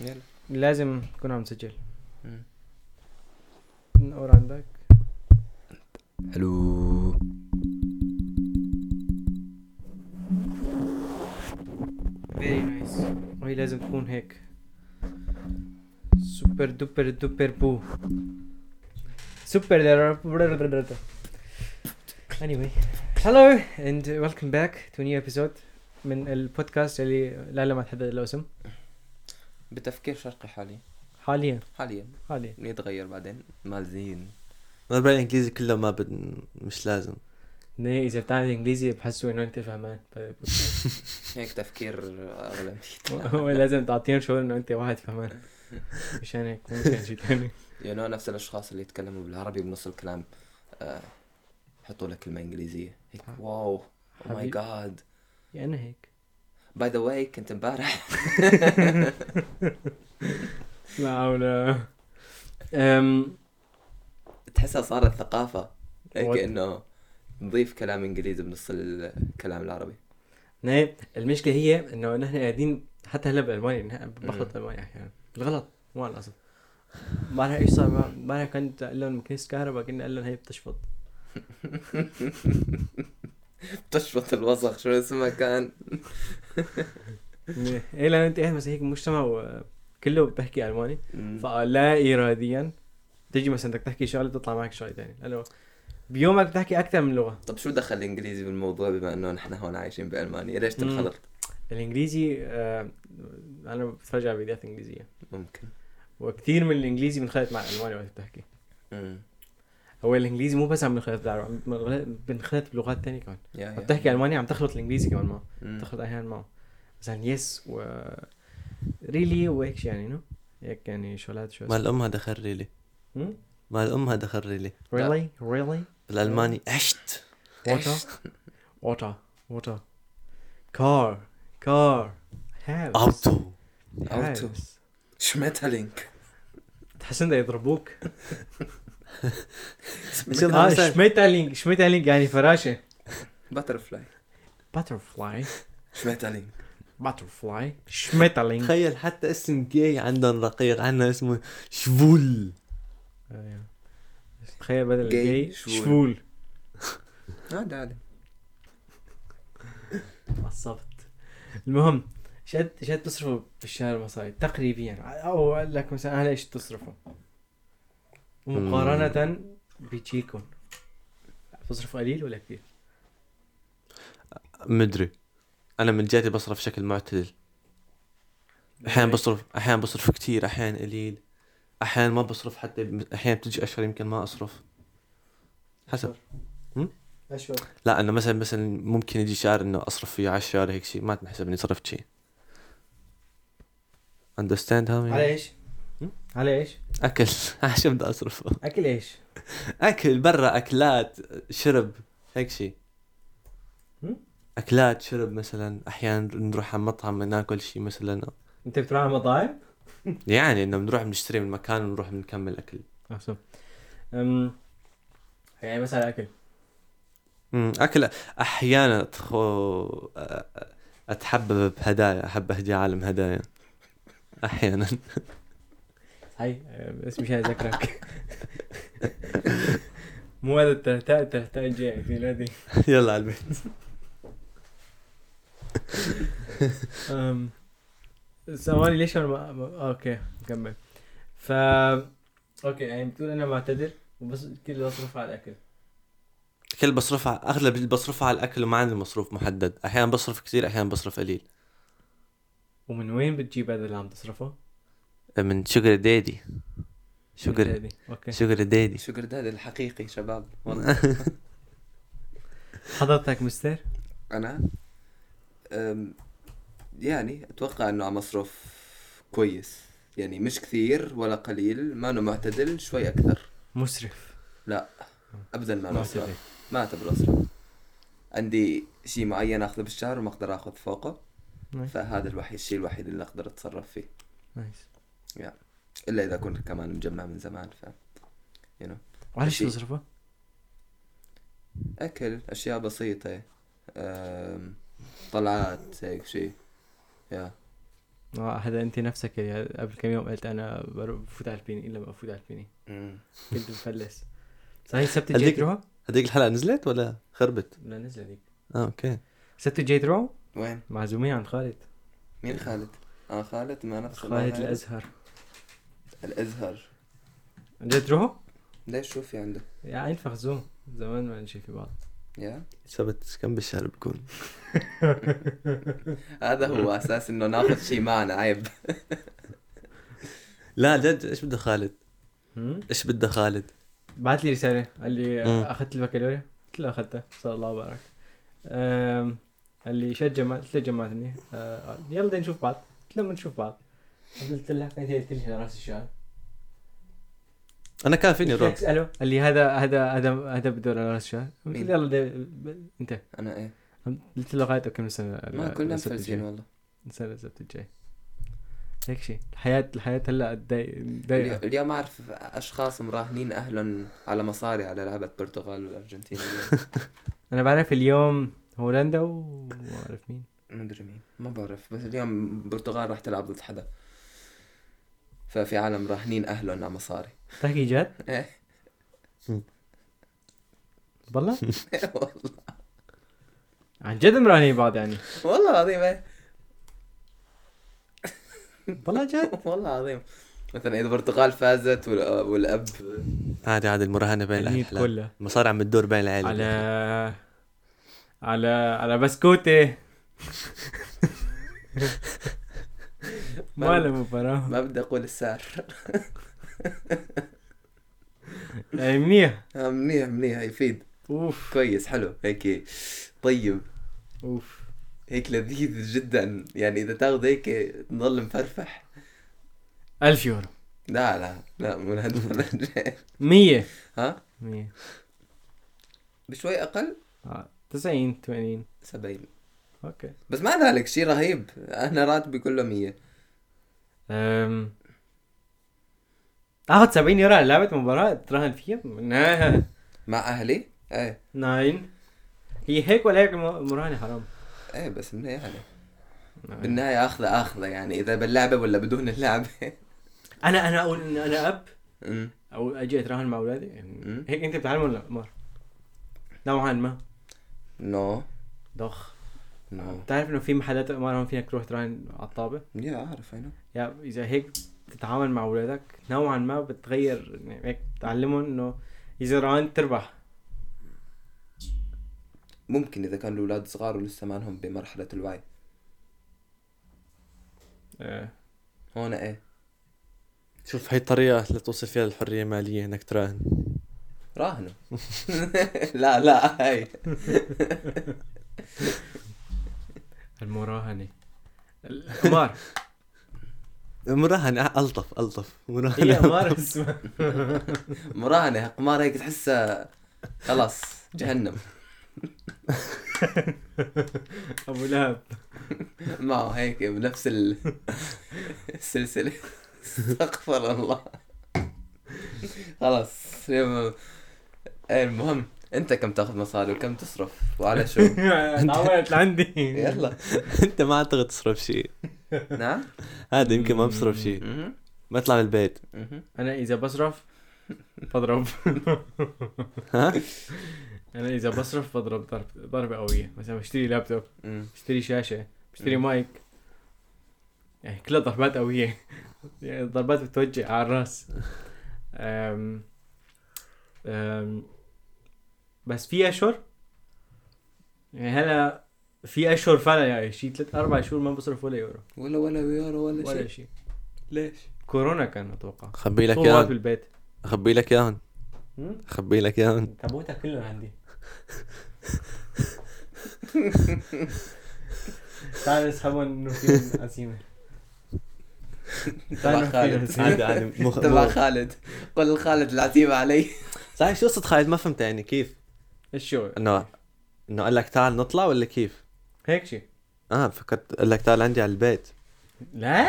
يلا. لازم تكون عم تسجل. مم. نور عندك. ألو. very nice وهي لازم تكون هيك. super duper duper بو super anyway. Hello and welcome back to a new episode من البودكاست اللي لا لا ما تحدد له اسم. بتفكير شرقي حاليا. حاليا. حاليا. حاليا. يتغير بعدين. مالزين ما بالانجليزي كله ما بد... مش لازم. ليه إذا بتعمل انجليزي بحسوا إنه أنت فهمان. هيك تفكير اغلى هو لازم تعطيهم شعور إنه أنت واحد فهمان. مشان هيك ممكن شيء ثاني you know نفس الأشخاص اللي يتكلموا بالعربي بنص الكلام آه، يحطوا لك كلمة إنجليزية. هيك wow oh my. God أنا هيك. by the way كنت امبارح. لا ولا أم. تحسها صارت ثقافة. هيك? انه نضيف كلام إنجليزي بنص الكلام العربي. nein المشكلة هي إنه نحن قاعدين حتى هلا بألمانيا بخلط ألمانيا أحيانا بالغلط مو على القصد ما إيش صار ما كنت أقول لهم مكنسة كهرباء كنا قال لهم هي بتشفط. تشفط الوسخ شو اسمها كان؟ إيه لأن أنت قاعد مثلا هيك مجتمع كله بحكي ألماني. فلا اراديا تجي مثلا بدك تحكي شغلة تطلع معك شغله ثانية لأنه بيومك بتحكي أكثر من لغة. طب شو دخل الإنجليزي بالموضوع بما إنه نحن هون عايشين بألمانيا؟ ليش. تنخلط؟ الإنجليزي آه أنا بتفرج على فيديوهات إنجليزية. ممكن. وكثير من الإنجليزي بنخلط مع الألماني وقت بتحكي. هو الإنجليزي مو بس عم بنخلط بالعربي عم بنخلط- بلغات ثانية كمان. يا. بتحكي ألماني عم تخلط الإنجليزي كمان معه. مم. تخلط أحيانا معه. مثلا يس و ريلي وهيك شي يعني نو هيك يعني شغلات شو مال أمها دخل ريلي مال أمها دخل ريلي ريلي ريلي بالالماني عشت واتر واتر واتر كار كار هاوس اوتو أوتو. Schmetterling تحس إنه يضربوك. آه؟ Schmetterling Schmetterling يعني فراشه. butterfly butterfly Schmetterling. butterfly Schmetterling. تخيل حتى اسم جاي عندهم رقيق عندنا اسمه شفول. تخيل بدل جاي شفول. عادي عادي. عصبت المهم شد شد تصرفوا بالشهر المصاري؟ تقريبا. أو قال لك مثلا هلا إيش تصرفوا؟ ومقارنة بيجيكم بتصرفوا قليل ولا كثير؟ مدري. أنا من جهتي بصرف بشكل معتدل. أحيانا بصرف أحيانا بصرف كتير أحيانا قليل. أحيانا ما بصرف حتى أحيانا بتجي أشهر يمكن ما أصرف. حسب؟ أشهر. لا أنا مثلا مثلا ممكن يجي شهر إنه أصرف فيه على الشهر هيك شيء. ما تنحسب إني صرفت شيء. Understand how على إيش؟ على إيش؟ أكل. عشان بدي أصرفه. أكل إيش؟ أكل برا أكلات شرب هيك شيء؟ أكلات شرب مثلا أحيانا نروح على مطعم ناكل شيء مثلا. أنت بتروح على مطاعم؟ يعني إنه بنروح بنشتري من مكان ونروح بنكمل أكل. أحسن. أم يعني مثلا أكل. أمم، أكل أحيانا أتخو... أتحبب بهدايا أحب أهدي عالم هدايا. أحيانا. هاي أه، اسمي شاي ذكرك مو هذا التهتاء التهتاء جاي في نادي يلا على البيت. ثواني ليش أنا ما... okay نكمل ف okay يعني بتقول أنا معتدل وبس كل بصرف على الأكل. كل بصرفها أغلب اللي بصرفها على الأكل وما عندي مصروف محدد. أحيانا بصرف كثير أحيانا بصرف قليل. ومن وين بتجيب هذا اللي عم تصرفه؟ من sugar daddy sugar sugar daddy sugar daddy. الحقيقي شباب. والله. حضرتك مسرف؟ أنا؟ يعني أتوقع إنه عم اصرف كويس. يعني مش كثير ولا قليل ما إنه معتدل شوي أكثر. مسرف ابدا ما مسرف ما اعتبر اسرف عندي شيء معين آخذه بالشهر وما أقدر آخذ فوقه. nice. فهذا الوحيد الشيء الوحيد اللي أقدر أتصرف فيه. nice. إلا إذا كنت كمان مجمع من زمان ف وعلى شو شيء. تصرفه؟ أكل أشياء بسيطة أم، طلعات هيك شيء يا آه، هذا أنت نفسك اللي قبل كم يوم قلت أنا بفوت على ال Penny إلا ما بفوت على ال Penny. كنت مفلس صحيح السبت هديك- الجاي تروح؟ هذيك الحلقة نزلت ولا خربت؟ لا نزل هذيك آه okay السبت الجاي تروح؟ وين؟ معزومين عند خالد مين خالد؟ آه خالد ما نفس خالد الأزهر الإزهر. عن جد تروحوا؟ ليش؟ شو في عنده؟ يا عين فخزوم زمان ما نشوف بعض. يا؟ سبت كم بالشهر بكون؟ هذا هو أساس إنه ناخذ شيء معنا عيب. لا جد إيش بده خالد؟ إيش بده خالد؟ بعت لي رسالة. قال لي أخذت البكالوريا؟ قلت له أخذتها. صلى الله وبارك. قال لي شد جمعت قلت له جمعتني آه، يلا بدنا نشوف بعض. قلت له بنشوف بعض. قلت له انت قلت على رأس الشهر أنا كان فيني أروح. اساله قال لي هذا هذا هذا هذا بده على رأس الشهر قلت؟ له يلا ده- ب- أنت. أنا إيه؟ قلت له غاية كم سنة ما كلنا مفلسين. والله. السنة السبت الجاي. هيك شيء. الحياة الحياة هلا ضايقة اليوم- أعرف أشخاص مراهنين اهلهم على مصاري على لعبة البرتغال والأرجنتين. أنا بعرف اليوم هولندا وما بعرف مين. ما أدري مين. ما بعرف. بس اليوم البرتغال راح تلعب ضد حدا. ففي عالم راهنين اهلهم على مصاري. تحكي جد؟ إيه. والله؟ والله. عن جد مرانين بعض يعني. والله العظيم إيه. والله جد؟ والله العظيم. مثلا إذا البرتغال فازت وال- والأب. عادي عادي المراهنة بين الأهل. كلها المصاري عم تدور بين العيلة. على على على بسكوتة ما له مباراة ما بدي أقول السعر. يعني منيح. منيح منيح يفيد أوف. كويس حلو. هيك. طيب. أوف. هيك لذيذ جدا. يعني إذا تاخذ هيك تضل مفرفح. ألف يورو. لا لا لا من هالدرجة مية. ها؟ مية. بشوي أقل؟ آه. تسعين ثمانين 70 okay. بس مع ذلك شيء رهيب. أنا راتبي كله 100 أم... آخذ 70 يورو على لعبة مباراة تراهن فيها؟ مع أهلي؟ إيه. nein. هي هيك ولا هيك مراهنة؟ حرام. إيه بس انه يعني. nein. بالنهاية آخذة آخذة يعني إذا باللعبة ولا بدون اللعبة. أنا أنا أقول إن أنا أب. أو أجي أتراهن مع أولادي. يعني. هيك أنت بتعلم القمار. نوعا ما. no. doch. no بتعرف إنه في محلات قمار هون فينك تروح تراهن على الطابة؟ يا أعرف أنا يا إذا هيك تتعامل مع أولادك نوعا ما بتغير يعني هيك تعلمهم إنه إذا راهنت تربح. ممكن إذا كانوا الأولاد صغار ولسه ما لهم بمرحلة الوعي. آه. هون إيه. شوف هي الطريقة اللي توصل فيها الحرية المالية إنك تراهن. راهنوا لا لا هاي. المراهنة. القمار مراهنة ألطف ألطف. هي مراهنه قمار اسمها مراهنة قمار هيك تحسها خلاص جهنم. أبو لهب. معه هيك بنفس ال- السلسلة. استغفر الله. خلاص إيه المهم. انت كم تاخذ مصاري وكم تصرف؟ وعلى شو؟ تعودت لعندي. يلا. انت ما اعتقد تصرف شيء. نعم؟ هذا يمكن ما بصرف شيء. ما يطلع من البيت. أنا إذا بصرف بضرب. ها؟ أنا إذا بصرف بضرب ضرب ضربة قوية. مثلا بشتري لابتوب. بشتري شاشة بشتري. مايك. يعني كلها ضربات قوية. يعني ضربات بتوجع على الرأس. أم أم بس في أشهر؟ يعني هلا في أشهر فعلا يعني شي ثلاث أربع شهور ما بصرف ولا يورو. ولا ولا يورو ولا ولا شيء. شيء. ليش؟ كورونا كان أتوقع. اخبي لك اياهم بالبيت اخبي لك اياهم اخبي لك اياهم تابوتها كلهم عندي. تعال نسحبهم إنه في عزيمه تبع خالد. عادي عادي مخ... تبع. خالد. قل لخالد العتيبة علي. صحيح شو قصة خالد؟ ما فهمت يعني كيف. شو إنه إنه قال لك تعال نطلع ولا كيف؟ هيك شيء آه فكرت قال لك تعال عندي على البيت. لا؟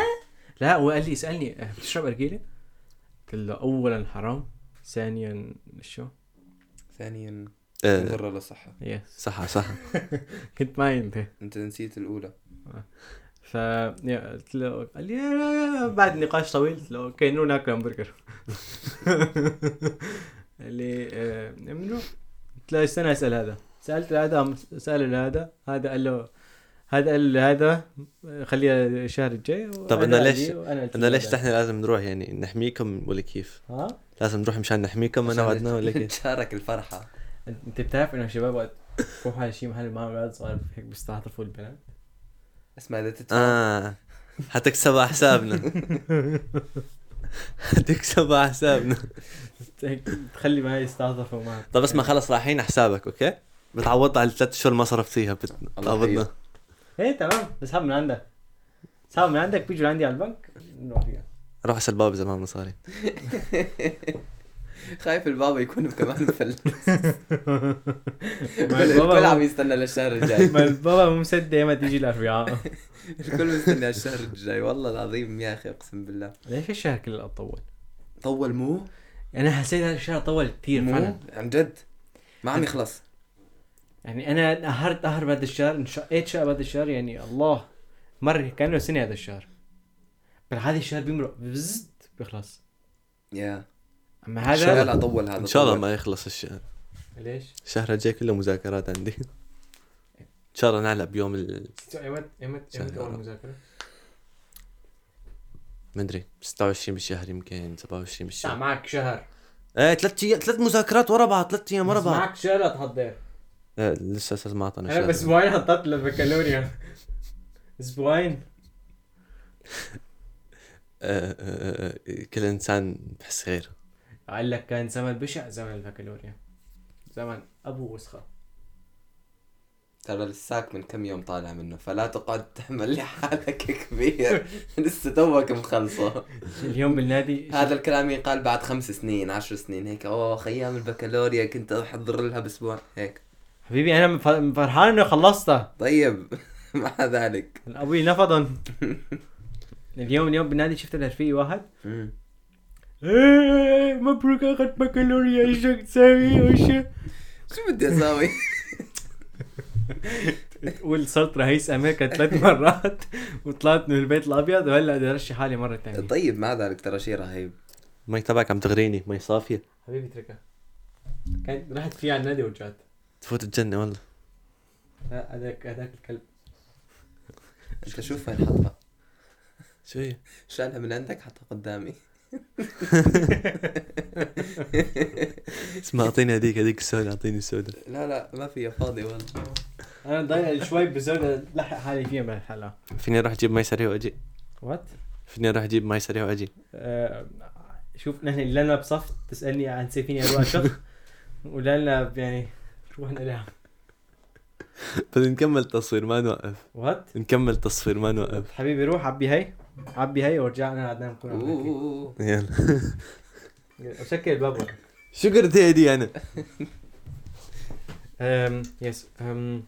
لا وقال لي اسالني "أه، بتشرب ارجيله؟ قلت له اولا حرام ثانيا شو؟ ثانيا آه. مضرة للصحة. yes صح صح كنت معي أنت. أنت نسيت الأولى. ف يا- قلت له قال لي "يا- بعد نقاش طويل. قلت له okay نروح ناكل همبرجر قال لي آه، له استنى أسأل هذا. سألت هذا سأل هذا. هذا قال له هذا قال هذا خليها الشهر الجاي طب قال ليش- أنا ليش. نحن لازم نروح يعني نحميكم ولا كيف؟ ها؟ لازم نروح مشان نحميكم أنا وعدنا ولا كيف؟ تشارك الفرحة. انت بتعرف إنه شباب وقت بروحوا على شيء محل معهم أولاد صغار هيك بيستعطفوا البنات؟ اسمع إذا تدفع آه حتكسبها حسابنا. حتكسبها حسابنا. تخلي معي يستعطفوا معك. طب اسمع خلص رايحين حسابك أوكي؟ بتعوضنا على الثلاث شهور ما صرفتيها بتعوضنا. إيه تمام. بسحب من عندك. سحب من عندك بيجوا لعندي على البنك نروح فيها. روح اسأل بابا اذا معه مصاري خايف البابا يكون كمان مفلس. الكل عم يستنى للشهر الجاي. ما البابا مو مصدق ما تيجي الأربعاء. الكل مستني الشهر الجاي. والله العظيم يا أخي أقسم بالله. ليش الشهر كله طول؟ طول مو؟ أنا حسيت هذا الشهر طول كثير فعلا. عن جد؟ ما عم يخلص. يعني أنا قهرت قهر بهذا الشهر انشقيت شقه بهذا الشهر؟ يعني الله مر كأنه سنة هذا الشهر. بالعاده الشهر بيمرق بزت بيخلص. يا. أما هذا لا طول هذا إن شاء الله. ما يخلص الشهر. ليش؟ الشهر الجاي كله مذاكرات عندي. إن شاء الله نعلق بيوم ال... ايمت ايمت إيمت أول مذاكرة؟ ما أدري 26 بالشهر يمكن 27 لسه بالشهر. معك شهر. إيه ثلاث أيام ثلاث مذاكرات ورا بعض ثلاث أيام ورا بعض. معك شهر تحضر إيه لسه أساس ما أعطانا أنا شهر. باسبوعين حطيت البكالوريا أسبوعين. آه، آه، آه، كل إنسان بحس غير قال لك كان زمن بشع زمن البكالوريا زمن أبو وسخة. ترى لساك من كم يوم طالع منه فلا تقعد تحمل لي حالك كبير. لسه توك مخلصة. اليوم بالنادي هذا الكلام ينقال بعد خمس سنين عشر سنين هيك. اوه أيام البكالوريا كنت أحضر لها بأسبوع هيك. حبيبي أنا فرحان انه خلصتها. طيب مع ذلك. أبوي نفضن اليوم اليوم بالنادي شفت رفيقي واحد. مبروك اخذت بكالوريا إيش بدك تسوي وش شو بدي أسوي؟ تقول صرت رئيس أمريكا ثلاث مرات وطلعت من البيت الأبيض وهلأ بدي أرشي حالي مرة ثانية طيب مع ذلك ترى شيء رهيب. المي تبعك عم تغريني مي صافية. حبيبي اتركها. كان رحت فيها على النادي ورجعت. تفوت الجنة والله. لا هذاك هذاك الكلب. أنت شوف وين حطها شو هي؟ شالها من عندك حطها قدامي؟ اسمع أعطيني هذيك هذيك السوداء أعطيني السوداء لا لا ما فيها فاضي والله. أنا ضايع شوي بزود لحق حالي فيها من الحلقة فيني أروح أجيب مي سريع وأجي؟ what فيني أروح أجيب مي سريع وأجي؟ آه، شوف نحن أنا بصف تسألني عن إذا فيني أروح اشخ ولا لا يعني روح نلعب بدنا نكمل تصوير ما نوقف. what نكمل تصوير ما نوقف. حبيبي روح عبي هاي. عبي هاي ورجع أنا وعدنان نكون عم نحكي أوه. يلا وسكر الباب. شو قلت هيدي أنا؟ أم yes أم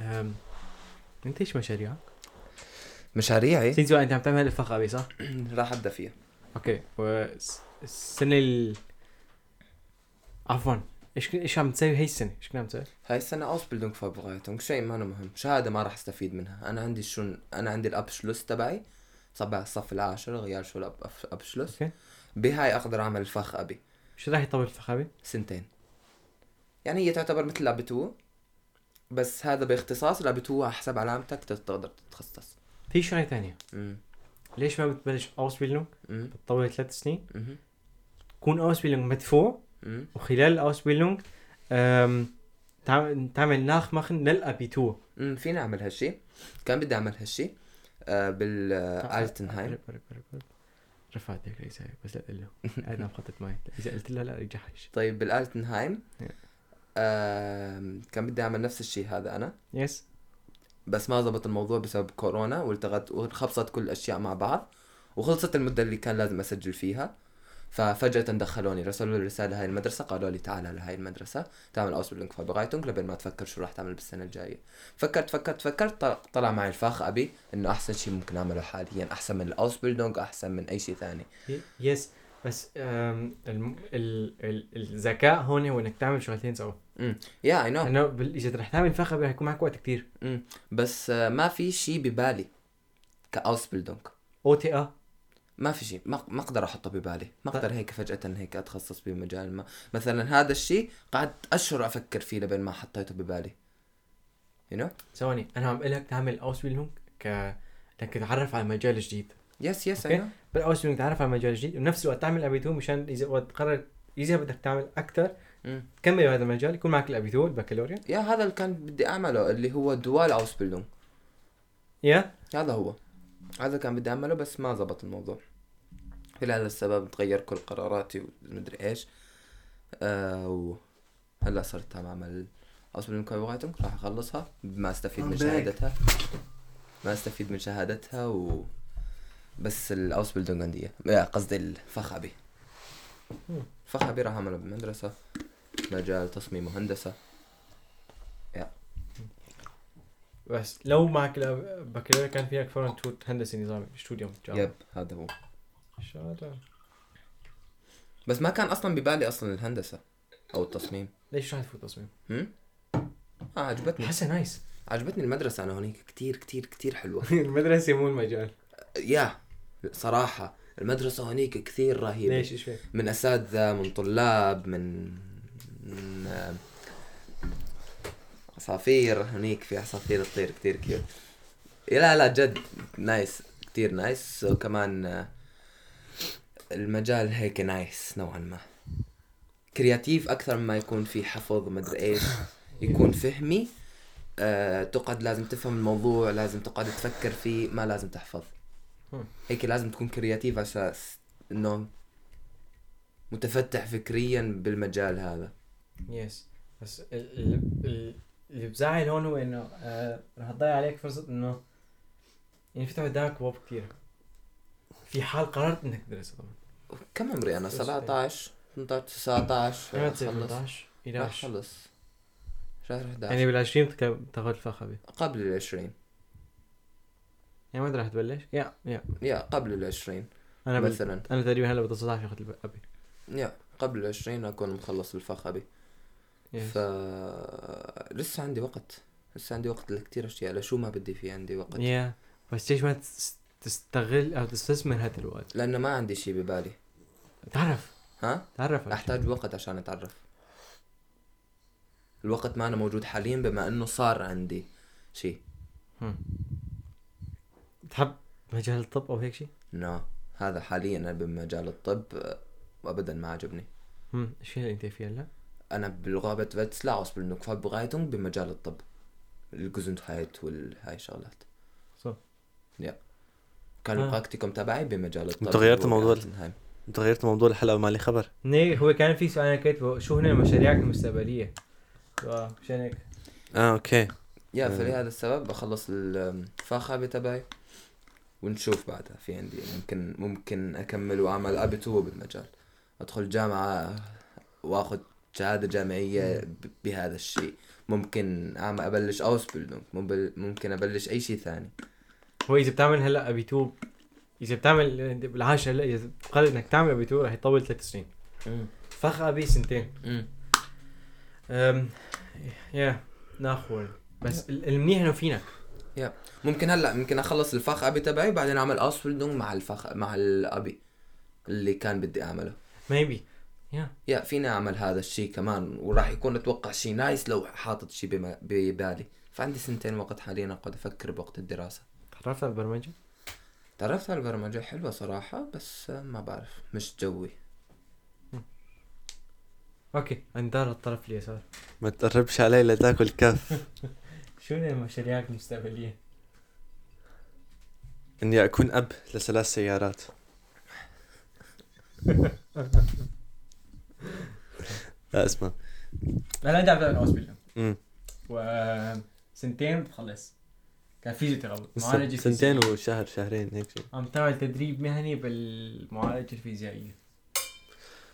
أم أنت إيش مشاريعك؟ مشاريعي sind so أنت عم تعمل ال Fachabi صح؟ راح أبدأ فيها okay والسنة ال عفوا إيش إيش عم تسوي هي السنة؟ إيش كنت عم تسوي؟ هاي السنة Ausbildungsvorbereitung شيء ما مهم شهادة ما راح أستفيد منها أنا عندي شو أنا عندي ال Abschluss تبعي تبع الصف العاشر Realschulabschluss okay بهاي أقدر أعمل ال Fachabi شو راح يطول ال Fachabi؟ سنتين يعني هي تعتبر مثل ال Abitur بس هذا باختصاص ال Abitur على حسب علامتك تقدر تتخصص في شغلة ثانية مم. ليش ما بتبلش Ausbildung مم. بتطول ثلاث سنين. تكون Ausbildung مدفوع. وخلال ال Ausbildung تعمل تعمل nachmachen لل Abitur مم. فيني أعمل هالشي. كان بدي أعمل هالشي آه بالالتنهايم رفعت هيك ليس بس لا له. قاعد عم خطط معي. إذا قلت له لا يجحش. طيب بالألتنهايم. آه كان بدي أعمل نفس الشي هذا أنا. يس بس ما زبط الموضوع بسبب كورونا والتغت وخبصت كل الأشياء مع بعض وخلصت المدة اللي كان لازم أسجل فيها. ففجأة دخلوني رسلوا لي رسالة هاي المدرسة قالوا لي تعال لهاي المدرسة تعمل Ausbildungsvorbereitung لبين ما تفكر شو راح تعمل بالسنة الجاية. فكرت فكرت فكرت طل- طلع معي ال Fachabi إنه أحسن شيء ممكن أعمله حاليا أحسن من ال Ausbildung أحسن من أي شيء ثاني. yes بس الذكاء هون هو انك تعمل شغلتين سوا. يا اي نو بال- إذا رح تعمل Fach هيكون معك وقت كتير. بس آه، ما في شيء ببالي ك Ausbildung أو تي آ. ما في شيء. ما ما أقدر احطه ببالي. ما. أقدر هيك فجأة هيك اتخصص بمجال ما. مثلا هذا الشيء قعدت أشهر أفكر فيه لبين ما حطيته ببالي. you know ثواني أنا عم أقول لك تعمل اوسبيلدونج ك انك تتعرف على مجال جديد. yes yes. I know بال Ausbildung تتعرف على مجال جديد وبنفس الوقت تعمل Abitur مشان إذا وقت تقرر إذا بدك تعمل أكثر تكمل بهذا المجال يكون معك ال Abitur البكالوريا. يا هذا اللي كان بدي أعمله اللي هو duale Ausbildung ja؟ هذا هو. هذا كان بدي أعمله بس ما زبط الموضوع. لهذا السبب تغير كل قراراتي ومدري إيش. آه وهلأ صرت عم اعمل اصبر كويبغايتم راح أخلصها. ما أستفيد من. شهادتها. ما أستفيد من شهادتها و بس الاوسبيلدونج عندي لا، قصدي مم. فخابي راح أعمله بمدرسة مجال تصميم وهندسة بس. لو معك البكالوريا كان فيك فورا هندسة نظامي استوديو جامعة. يب هذا هو. شاطر. بس ما كان أصلا ببالي أصلا الهندسة أو التصميم. ليش رح تفوت تصميم؟ هم؟ آه عجبتني. بحسها نايس. عجبتني المدرسة أنا هنيك كتير كتير كتير حلوة. المدرسة مو المجال. يا صراحة المدرسة هنيك كثير رهيبة. ليش؟ إيش؟ من أساتذة من طلاب من, من عصافير هنيك في عصافير تطير كتير cute لا لا جد nice كتير nice وكمان آه، المجال هيك nice نوعا ما. creative أكثر مما يكون في حفظ مدري إيش. يكون فهمي آه، تقعد لازم تفهم الموضوع لازم تقعد تفكر فيه ما لازم تحفظ. هيك لازم تكون creative أساس إنه متفتح فكريا بالمجال هذا. يس بس ال- ال- ال- اللي بزعل هون هو انه آه رح تضيع عليك فرصة إنه يعني فتح قدامك ابواب كثير في حال قررت إنك تدرس طبعا. كم عمري أنا؟ بس 17 18 19 لما تصير أخلص. 18 راح 11 اخلص شهر 11 يعني بال 20 تاخذ الفخبي قبل ال 20 يعني وين رح تبلش؟ يا يا. يا قبل ال 20 أنا. مثلا. أنا تقريبا هلا ب 19 اخذ الابي يا قبل ال 20 أكون مخلص الفخ أبي. يس. ف لسه عندي وقت. لسه عندي وقت لكتير أشياء. لشو ما بدي في عندي وقت. يا بس ليش ما تس- تستغل أو تستثمر هذا الوقت؟ لأنه ما عندي شيء ببالي. تعرف. ها؟ تعرف. أحتاج وقت عشان أتعرف. الوقت ما أنا موجود حاليا بما أنه صار عندي شيء. بتحب مجال الطب أو هيك شيء؟ نو هذا حاليا أنا بمجال الطب وابدا ما عجبني. هم. إيش اللي أنت فيه هلأ؟ أنا بالغابة بتلا ausbildung Vorbereitung بمجال الطب الجزنتهايت والهاي الشغلات صح. كان آه. البراكتيكوم تبعي بمجال الطب أنت غيرت هو موضوع ال- بألتنهايم. انت غيرت موضوع الحلقة مالي خبر ني هو كان في سؤال أنا كاتبه شو هن مشاريعك المستقبلية؟ آه مشان هيك آه okay ja آه. فلهذا السبب بخلص ال Fachabi تبعي ونشوف بعدها في عندي ممكن ممكن أكمل وأعمل Abitur بالمجال أدخل جامعة وآخذ شهادة جامعية ب- بهذا الشيء. ممكن اعمل أبلش Ausbildung ممكن أبلش أي شيء ثاني. هو إذا بتعمل هلأ أبي 2 إذا بتعمل بالعاشر هلأ إذا تقرر إنك تعمل أبي 2 رح يطول ثلاث سنين. Fachabi سنتين. أم يا نأخذ. بس ال- المنيح إنه فينك ممكن هلأ ممكن أخلص ال Fachabi تبعي وبعدين أعمل Ausbildung مع ال Fach مع ال Abi اللي كان بدي أعمله. ميبي يا يا فيني أعمل هذا الشيء كمان؟ وراح يكون أتوقع شيء nice لو حاطط شيء ببالي. فعندي سنتين وقت حاليا أقعد أفكر بوقت الدراسة. تعرفت على البرمجة؟ تعرفت على البرمجة؟ حلوة صراحة بس ما بعرف مش جوي. okay اندار الطرف اليسار. ما تقربش علي لا تاكل كف. شو مشاريعك المستقبلية؟ إني أكون أب لثلاث سيارات. اسمع. هلا انت عم تعمل Ausbil امم وسنتين بتخلص. كان Physiotherapie معالجه سنتين. وشهر شهرين هيك شيء عم تعمل تدريب مهني بالمعالجه الفيزيائية.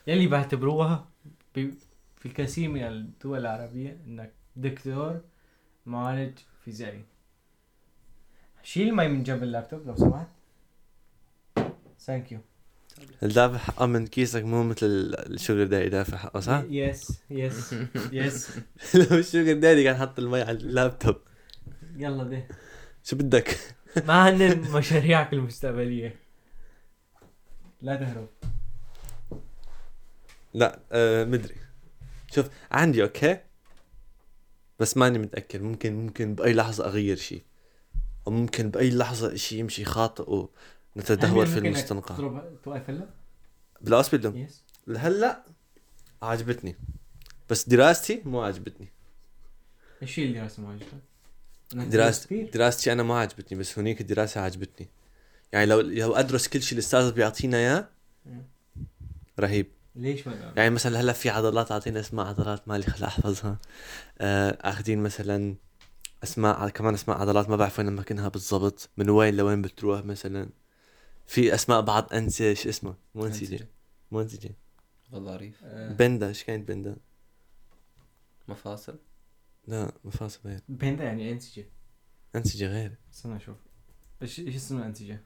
يلي بعتبروها في الكثير من الدول العربية إنك دكتور معالج فيزيائي. شيل المي من جنب اللابتوب لو سمحت. thank you الدافع حقه من كيسك مو مثل ال- ال sugar daddy دافع حقه صح؟ yes yes yes لو ال sugar daddy كان حط المي على اللابتوب. يلا ده شو بدك؟ ما هن مشاريعك المستقبلية. لا تهرب. لا آه مدري. شوف عندي okay؟ بس ماني متأكد. ممكن ممكن بأي لحظة أغير شيء أو ممكن بأي لحظة شيء يمشي خاطئ ونتدهور في المستنقع. تضرب توقف هلا؟ بال hospital yes هلا عجبتني بس دراستي مو عجبتني إيش هي الدراسة ما عجبتك؟ دراستي؟ دراستي أنا ما عجبتني بس هنيك الدراسة عجبتني يعني لو لو أدرس كل شيء الأستاذ بيعطينا إياه. رهيب. ليش ما يعني مثلا هلأ في عضلات أعطينا أسماء عضلات مالي خلق أحفظها. آه، أخذين مثلا أسماء كمان أسماء عضلات ما بعرف وين اماكنها بالضبط من وين لوين بتروح مثلا. في أسماء بعض أنسى شو اسمه. مو انسجه مو انسجه غضاريف آه، بندا إيش كانت بندا؟ مفاصل. لا مفاصل غير. بندا يعني انسجة انسجه غير. استنى أشوف. إيش إيش اسم الانسجة؟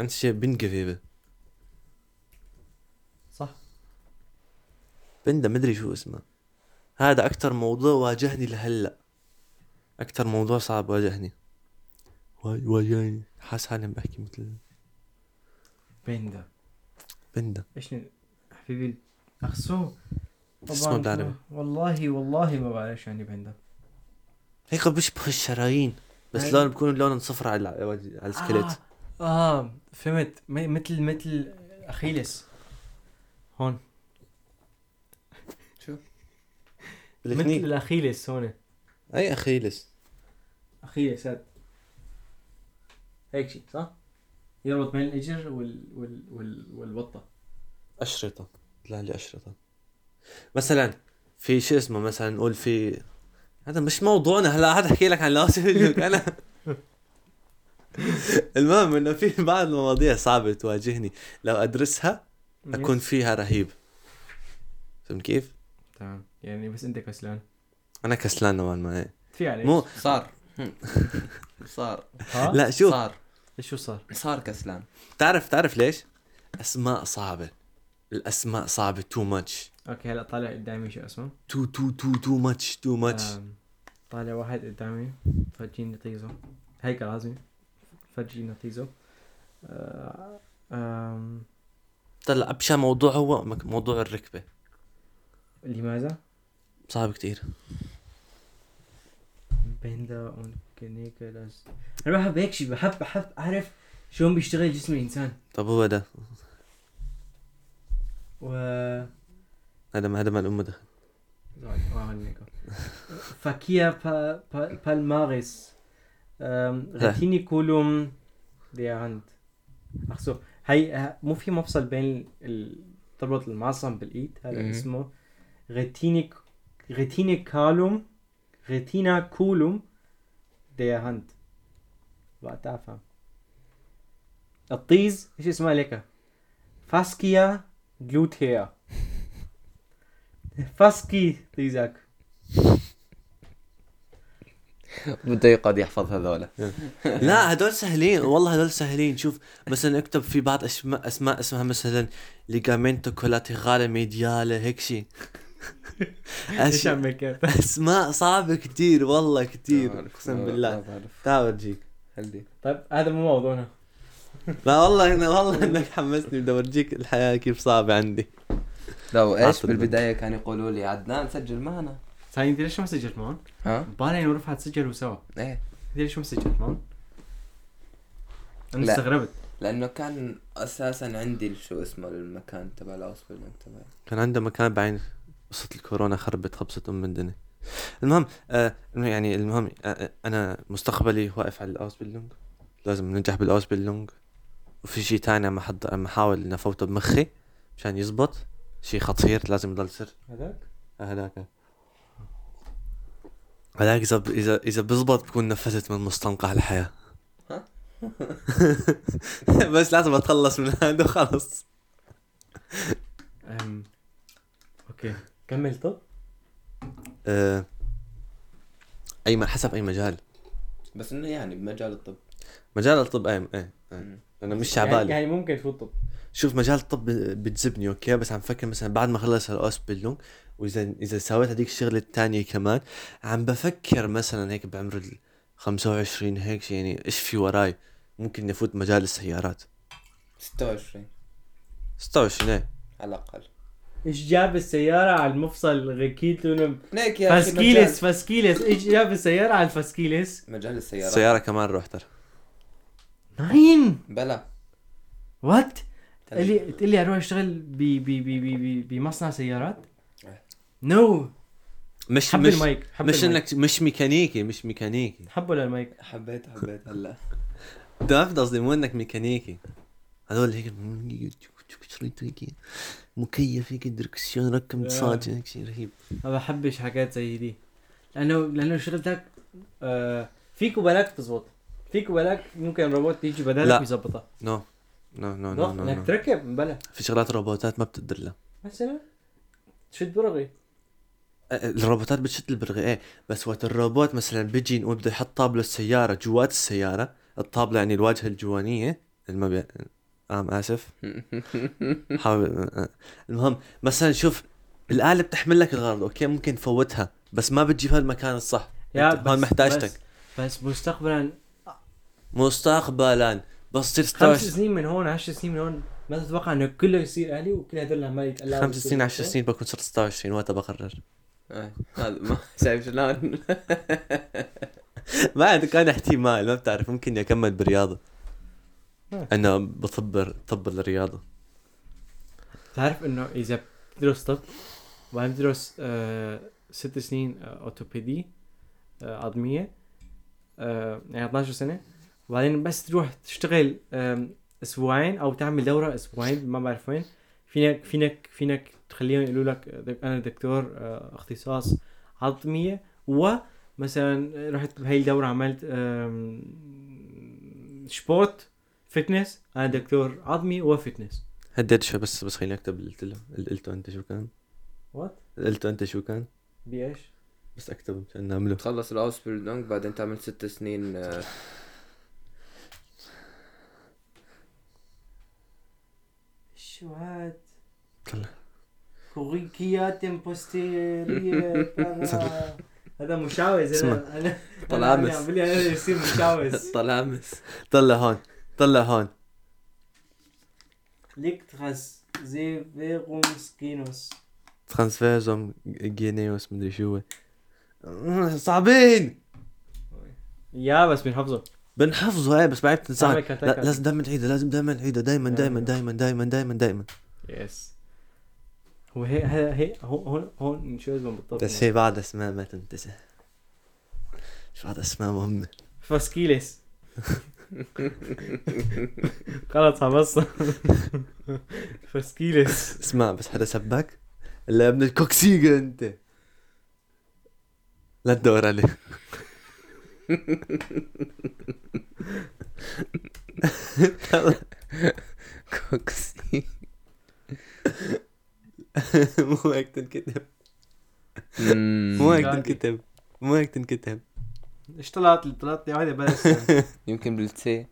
انسجه بنقفيبه صح. بندا مدري شو اسمها هذا أكثر موضوع واجهني لهلأ. أكثر موضوع صعب واجهني. وا- واجهني. حاس حالي عم بحكي مثل بندا بندا إيش ن- حبيبي أخسو. اسمه بالعربي. والله والله ما بعرف يعني بندا هيك بيشبه الشرايين. بس هاي- لون بكون لونهم صفر على على السكليت. آه, آه. فهمت. م- مثل مثل أخيلس. هون. شو؟ مثل الاخيلس هون. أي أخيلس. أخيلس هاد. هيك شيء صح؟ يربط بين الإجر وال وال وال والبطه أشرطة طلع لي اشرطه مثلا في شو اسمه مثلا نقول في هذا مش موضوعنا هلا قاعد أحكي لك عن لاسلك أنا. المهم إنه في بعض المواضيع صعبة تواجهني. لو أدرسها أكون فيها رهيب. فهمت كيف؟ تمام. يعني بس أنت كسلان. أنا كسلان نوعا ما. في عليك. مو صار. صار. ها؟ لا شوف. صار. شو صار؟ صار كسلان. تعرف تعرف ليش؟ اسماء صعبة. الأسماء صعبة too much okay هلا طالع قدامي شو اسمه؟ too too too too much too much طالع واحد قدامي فرجيني طيزو. هيك لازم فرجيني طيزو. آه، طلع أبشع موضوع هو موضوع الركبة. لماذا؟ صعب كتير. اون كنيكولاس. أنا بحب هيك شيء بحب بحب أعرف شلون بيشتغل جسم الإنسان. طب هو ده. و هذا ما هذا ما الام دخل. فاكيا با... با... بالماريس أم، ريتينيكولوم دي عند. أخسو. هي مو في مفصل بين ال... تربط المعصم بالإيد هذا. اسمه. Retinac Retinaculum Retina der Hand بقى تفهم الطيز إيش اسمها لك Fascia glutea Fascia طيزك. بده يقعد يحفظ هذولا. لا هدول سهلين. والله هدول سهلين. شوف مثلا اكتب في بعض أسماء أسماء اسمها مثلا Ligamentum collaterale mediale هيك شيء إيش كيف أسماء صعبة كتير والله كتير أقسم بالله. تعال أورجيك. طيب هذا مو موضوعنا. لا والله أنا والله إنك حمسني بدي أورجيك الحياة كيف صعبة عندي. لو إيش عطل بالبداية كانوا يقولوا لي عدنان سجل معنا. ثاني أنت ليش ما سجلت معهم؟ ها؟ بالي ورفعت سجلوا سوا. إيه. أنت ليش ما سجلت معهم؟ أنا لا. استغربت. لأنه كان أساسا عندي شو اسمه المكان تبع ال Ausbildung تبعي. كان عنده مكان بعدين قصة الكورونا خربت خبصة أم الدنيا. المهم آه يعني المهم آه آه، أنا مستقبلي واقف على ال Ausbildung لازم ننجح بال Ausbildung وفي شيء تاني عم احضر عم احاول إني أفوته بمخي مشان يزبط. شيء خطير لازم يضل سر هذاك؟ هذاك هذاك إذا ب- إذا إذا بزبط بكون نفذت من مستنقع الحياة. ها؟ بس لازم أتخلص من هذا وخلص. أوكي. كمل طب. آه أي حسب أي مجال. بس إنه يعني بمجال الطب. مجال الطب أي. مم. أنا مش يعني, عبالي يعني ممكن تفوت طب شوف مجال الطب بتجذبني أوكي؟ بس عم فكر مثلا بعد ما خلص ال Ausbildung وإذا إذا سويت هذيك الشغلة الثانية كمان عم بفكر مثلا هيك بعمر ال 25 هيك يعني إيش في وراي؟ ممكن نفوت مجال السيارات. 26 26 إيه. على الأقل. إيش جاب السيارة على المفصل غكيت له هيك يا أخي Fasciculus Fasciculus إيش جاب السيارة على ال Fasciculus؟ مجال, السيارات السيارة كمان رحت ترى ناين! بلا. وات؟ تقول لي تقول لي أروح أشتغل ب ب ب ب ب بمصنع سيارات؟ إيه. نو مش حب مش المايك حب مش المايك. انك مش ميكانيكي مش ميكانيكي. حبه للمايك. حبيت حبيت. هلا ده قصدي مو إنك ميكانيكي. هذول هيك. شريط مكيف هيك دركسيون ركب آه. صاج هيك شيء رهيب. ما بحبش حاجات زي دي. لأنه لأنه شغلتك آه فيك وبلاك تزبط. فيك وبلاك ممكن الروبوت يجي بدالك لا. ويظبطها no. no no no no؟ إنك تركب بلا في شغلات روبوتات ما بتقدر لها مثلا؟ تشد برغي. الروبوتات بتشد البرغي إيه. بس وقت الروبوت مثلا بيجي نقول بده يحط طابلة السيارة جوات السيارة الطابلة يعني الواجهة الجوانية الما بي... آم آسف. حاول المهم مثلا شوف الآلة بتحمل لك الغرض أوكي؟ ممكن تفوتها بس ما بتجيبها المكان الصح. يا هون محتاجتك بس, بس مستقبلا مستقبلا. بس تصير خمس 16 سنين من هون 10 سنين من هون ما تتوقع إنه كله يصير آلي وكل هدول عمال يتقلعوا خمس سنين 10 سنين بكون صرت 26 وقتها بقرر. إيه، هذا ما شايف شلون؟ ما عندي كان احتمال ما بتعرف ممكن أكمل برياضة آه. أنا بطب طب الرياضة تعرف إنه إذا بتدرس طب وبعدين بتدرس آه ست سنين آه اوتوبيدي آه عظمية يعني 12 سنة. وبعدين بس تروح تشتغل أسبوعين أو تعمل دورة أسبوعين ما بعرف وين. فينك فينك فينك تخليهم يقولوا لك أنا دكتور اختصاص عظمية. ومثلا رحت بهي الدورة عملت Sport. Fitness أنا دكتور عظمي و Fitness هديت شوي بس بس خليني أكتب اللي قلت له اللي قلته أنت شو كان؟ what اللي قلته أنت شو كان؟ بإيش؟ بس أكتب مشان نعمله تخلص ال Ausbildung بعدين تعمل ست سنين آه، شو هاد؟ طلع. Cruciatum posterius برا. هذا مشاوز. أنا. أنا عم بقول لي أنا يصير مشاوز طلامس طلع هون طلع هون. ليكتراس زي فيرومسكينوس ترانسفيرزوم جينيوس مدري شو هو. صعبين! يا بس بنحفظه. بنحفظه إيه بس بعد بتنساه تعمل كتكة. لا لازم دائما نعيده لازم دائما نعيده دائما دائما دائما دائما دائما دائما يس هو هي هي هي هون هون هون شو اسمه بالضبط بس هي بعد أسماء ما تنتسى. شو بعد أسماء مهمة. Fasciculus خلص حفظت Fasciculus اسمع بس حدا سبك إلا يا ابن ال coccygea أنت. لا تدور عليه. Coccy مو هيك تنكتب مو هيك تنكتب مو هيك تنكتب إيش طلعت طلعت لي واحدة بس. يمكن بالتي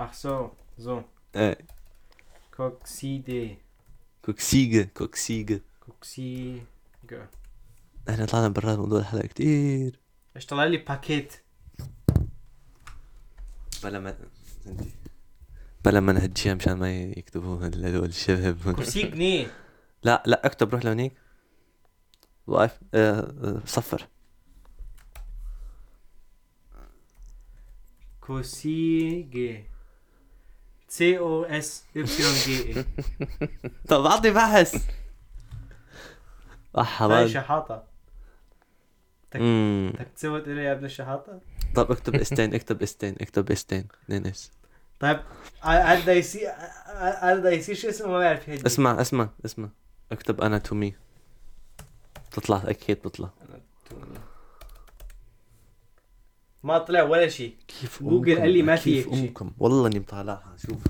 ach so so إيه. كوكسيدي. كوكسيجا كوكسيجا Coccy إحنا طلعنا برا موضوع الحلقة كتير. إيش طلع لي باكيت. بلا ما بلا ما نهجيها مشان ما يكتبوا هدول الشباب كرسي جنيه لا لا اكتب روح لهونيك لايف آه، آه، صفر كوسيجي سي أو اس ابسيلون جي طب اعطي بحث اح هاي أمم. بدك تسوي تقول يا ابن الشحاطة؟ طب اكتب استين اكتب استين اكتب استين. اثنين اس طيب هذا يصير هذا يصير شو اسمه ما بعرف اسمع اسمع اسمع. اكتب اناتومي تطلع أكيد بتطلع. ما طلع ولا شيء كيف جوجل؟ قال لي ما في كيف هيك شيء. أمكم؟ والله إني مطالعها شوف.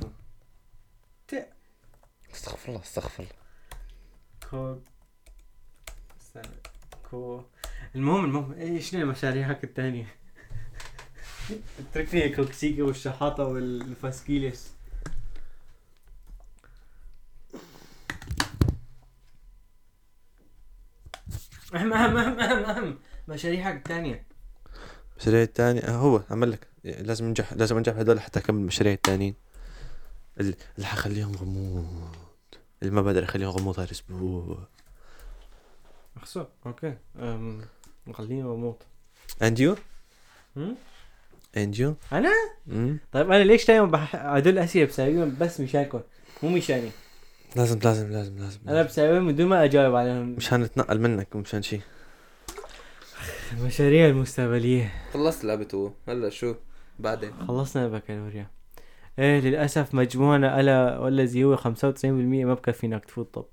استغفر الله استغفر الله. كو استنى. كو المهم المهم. إيش شنو مشاريعك الثانية؟ اتركني الكوكسيكي والشحاطة والفاسكيليس أهم أهم أهم أهم أهم. مشاريعك الثانية المشاريع الثانية آه، هو عمل لك. لازم أنجح لازم أنجح بهدول حتى اكمل المشاريع الثانيين اللي حخليهم غموض. اللي ما بقدر اخليهم غموض هالاسبوع أخسر. Okay. أم خليني أموت And you? And you? مم. طيب أنا ليش دايما بح... هدول بساويهم بس مشانكم مو مشاني لازم لازم لازم لازم. أنا بساويهم بدون ما أجاوب عليهم. مشان نتنقل منك ومشان شيء المشاريع المستقبلية. خلصت لعبته هلا شو؟ بعدين. خلصنا البكالوريا إيه للأسف مجموعنا ألا والذي هو 95% ما بكفي إنك تفوت طب.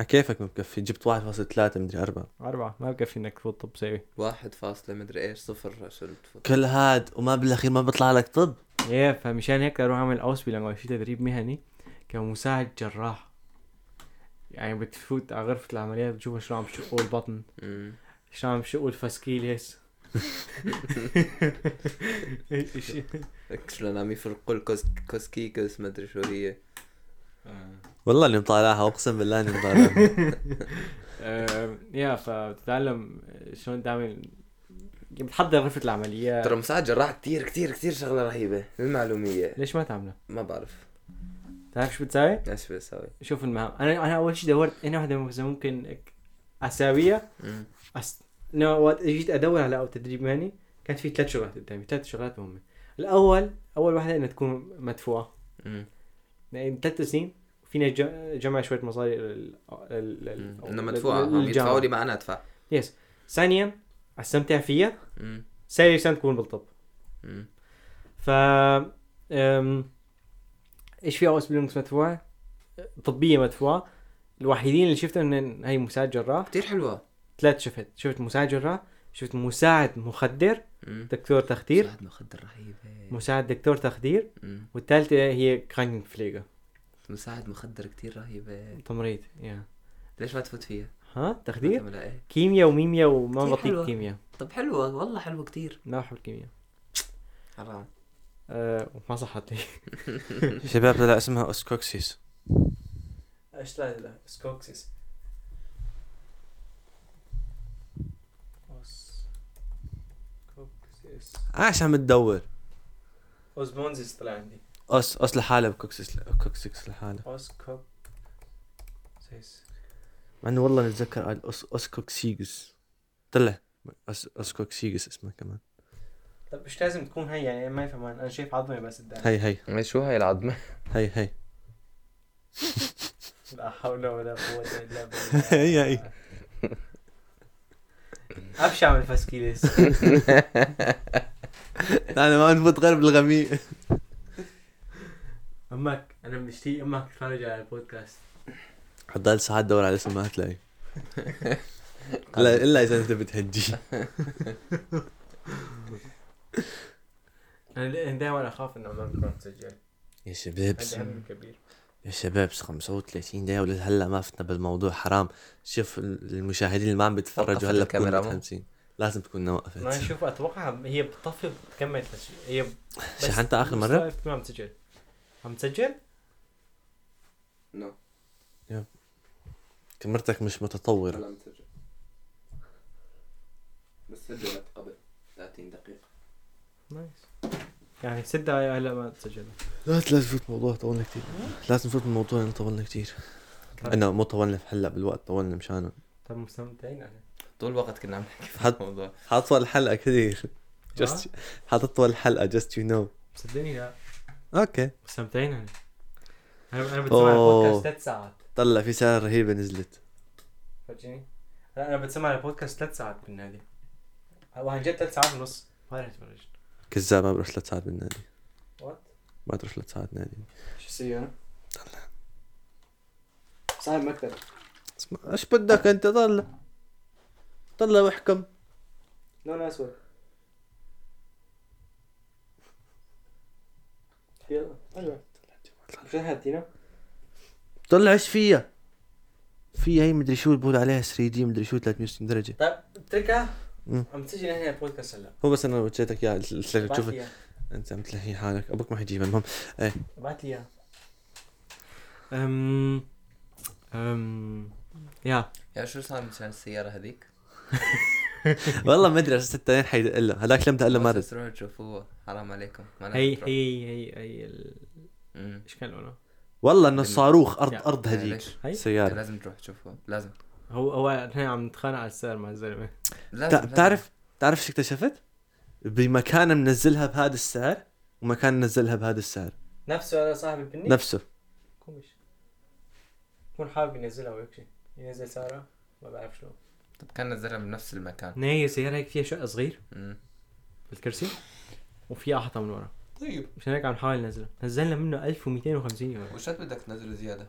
على كيفك ما بكفي؟ جبت 1.3 مدري 4 أربعة. ما بكفي إنك تفوت طب سوي واحد فاصلة مدري إيش صفر عشان تفوت. كل هاد وما بالأخير ما بيطلع لك طب. إيه فمشان هيك أروح أعمل Ausbildung أو شي تدريب مهني. كمساعد جراح. يعني بتفوت على غرفة العمليات بتشوف شلون عم بشقوا البطن. شلون عم بشقوا الفاسكيليس شلون عم يفرقوا الكوس كوسكيكس مدري شو هي. والله اني مطالعها أقسم بالله إني مطالعها. آه، يا فبتتعلم شلون تعمل. بتحضر غرفة العمليات ترى مساعد جراح كتير كتير كتير شغلة رهيبة. للمعلومية ليش ما تعملها؟ ما بعرف. تعرف شو بتساوي؟ إيش بسوي شوف المهام أنا أنا أول شيء دورت أنا واحدة مثلا ممكن أساويها. أس... وقت جيت أدور على أو تدريب مهني كانت في ثلاث شغلات قدامي ثلاث شغلات مهمة الأول أول واحدة إنها تكون مدفوعة مم. يعني ثلاث سنين فينا جمع شوية مصاري لل... لل... لل... إنه عم للجامعة. يدفعوا لي ما أنا أدفع yes ثانيا أستمتع فيها مم. ثالثا تكون بالطب. ف أم... إيش في Ausbildungs مدفوعه طبية مدفوعه الوحيدين اللي شفتهم إن هي مساعد جراح كتير حلوة. ثلاث شفت. شفت مساعد جراح شفت مساعد مخدر مم. دكتور تخدير. مساعد مخدر رهيبة. مساعد دكتور تخدير. والثالثة هي Krankenpfleger مساعد مخدر كتير رهيبة. تمريض يا. ليش ما تفوت فيها؟ ها؟ تخدير؟ إيه؟ كيمياء وميمياء وما بطيق. كيمياء. طب حلوة والله حلوة كتير. ما بحب الكيمياء. حرام. ما صحت لي شباب طلع اسمها اوسكوكسيس إيش لا لا سكوكسيس سكوكسيس عاش عم تدور؟ أوزمونزيس طلع عندي. اوس اوس لحالها بكوكسيس كوكسيس لحالها. اوسكوكسيس مع إنه والله نتذكر قال اوس اوسكوكسيجس طلع أوس اوسكوكسيجس اسمها كمان. طب مش لازم تكون هي يعني ما يفهم أنا شايف عظمة بس قدام هي هي. إيه، شو هاي العظمة؟ هي هي. لا حول ولا قوة إلا بالله. هي هي. أبشع من الفاسكيليس. أنا ما نفوت غير بالغميق. أمك أنا مشتي أمك تتفرج على البودكاست. حضل ساعات دور على اسم ما تلاقي لا إلا إذا أنت بتهجي أنا دائما أخاف إنه ما بكون مسجل يا شباب هم كبير. يا شباب 35 دقيقة ولا هلا ما فتنا بالموضوع حرام. شوف المشاهدين اللي ما عم بيتفرجوا هلأ الكاميرا مو؟ متحمسين. لازم تكون ما وقفت أشوف أتوقع هي بتطفي بتكمل تسجيل هي بس شحنت آخر مرة؟ ما عم تسجل. عم تسجل؟ No. كاميرتك مش متطورة. هلا مسجل بس سجلت قبل 30 دقيقة. Nice يعني ست دقايق هلا ما تسجل لا لازم نفوت الموضوع طولنا كتير. لازم نفوت الموضوع لأنه طولنا كتير. إنه مو طولنا في هلا بالوقت طولنا مشانه طب مستمتعين إحنا طول الوقت كنا عم نحكي في الموضوع. حاطول الحلقة كثير just حاطط الحلقة just you know. صدقني لا. Okay. مستمتعين إحنا أنا أنا بتسمع البودكاست ثلاث ساعات. طلع في سعر رهيبة نزلت. فاجئني. أنا بتسمع البودكاست ثلاث ساعات بالنادي وعن جد ثلاث ساعات ونص. ما رح اتفرج كذاب ما بروح ثلاث ساعات بالنادي. What ما تروح ثلاث ساعات نادي. شو أسوي أنا؟ صاحب مكتب. اسمع إيش بدك انت؟ طلع. طلع واحكم. لون أسود. يلا هاتينا طلع إيش فيها؟ في هي مدري شو بقول عليها 3 دي مدري شو 360 درجة. طيب اتركها عم تسجل هنا بودكاست هلا؟ هو بس أنا وجهتك اياه قلت لك اياه أنت عم تلهي حالك. أبوك ما حيجيبها المهم. ابعت لي اياه أم أم يا. يا شو صار مشان السيارة هذيك؟ والله ما أدري أساس حيدق له هذاك لم دق له ما بس تروحوا تشوفوه. حرام عليكم. ما هي. هي هي هي. إيش كان لونه؟ والله إنه صاروخ ارض. أرض هذيك. ليش؟ هي؟ سيارة. لازم تروح تشوفه لازم. هو هو نحن عم نتخانق على السعر مع الزلمة. بتعرف بتعرف شو اكتشفت؟ بمكان منزلها بهذا السعر ومكان منزلها بهذا السعر. نفسه هذا صاحب البني نفسه. كومش يكون حابب ينزلها وهيك شيء ينزل سعرها ما بعرف شلون. طب كان نزلها بنفس المكان. هي سيارة هيك فيها شقة صغير. بالكرسي. وفيها أحطة من ورا. طيب. مشان هيك عم نحاول ننزلها. نزلنا منه 1250 يورو. وش بدك تنزله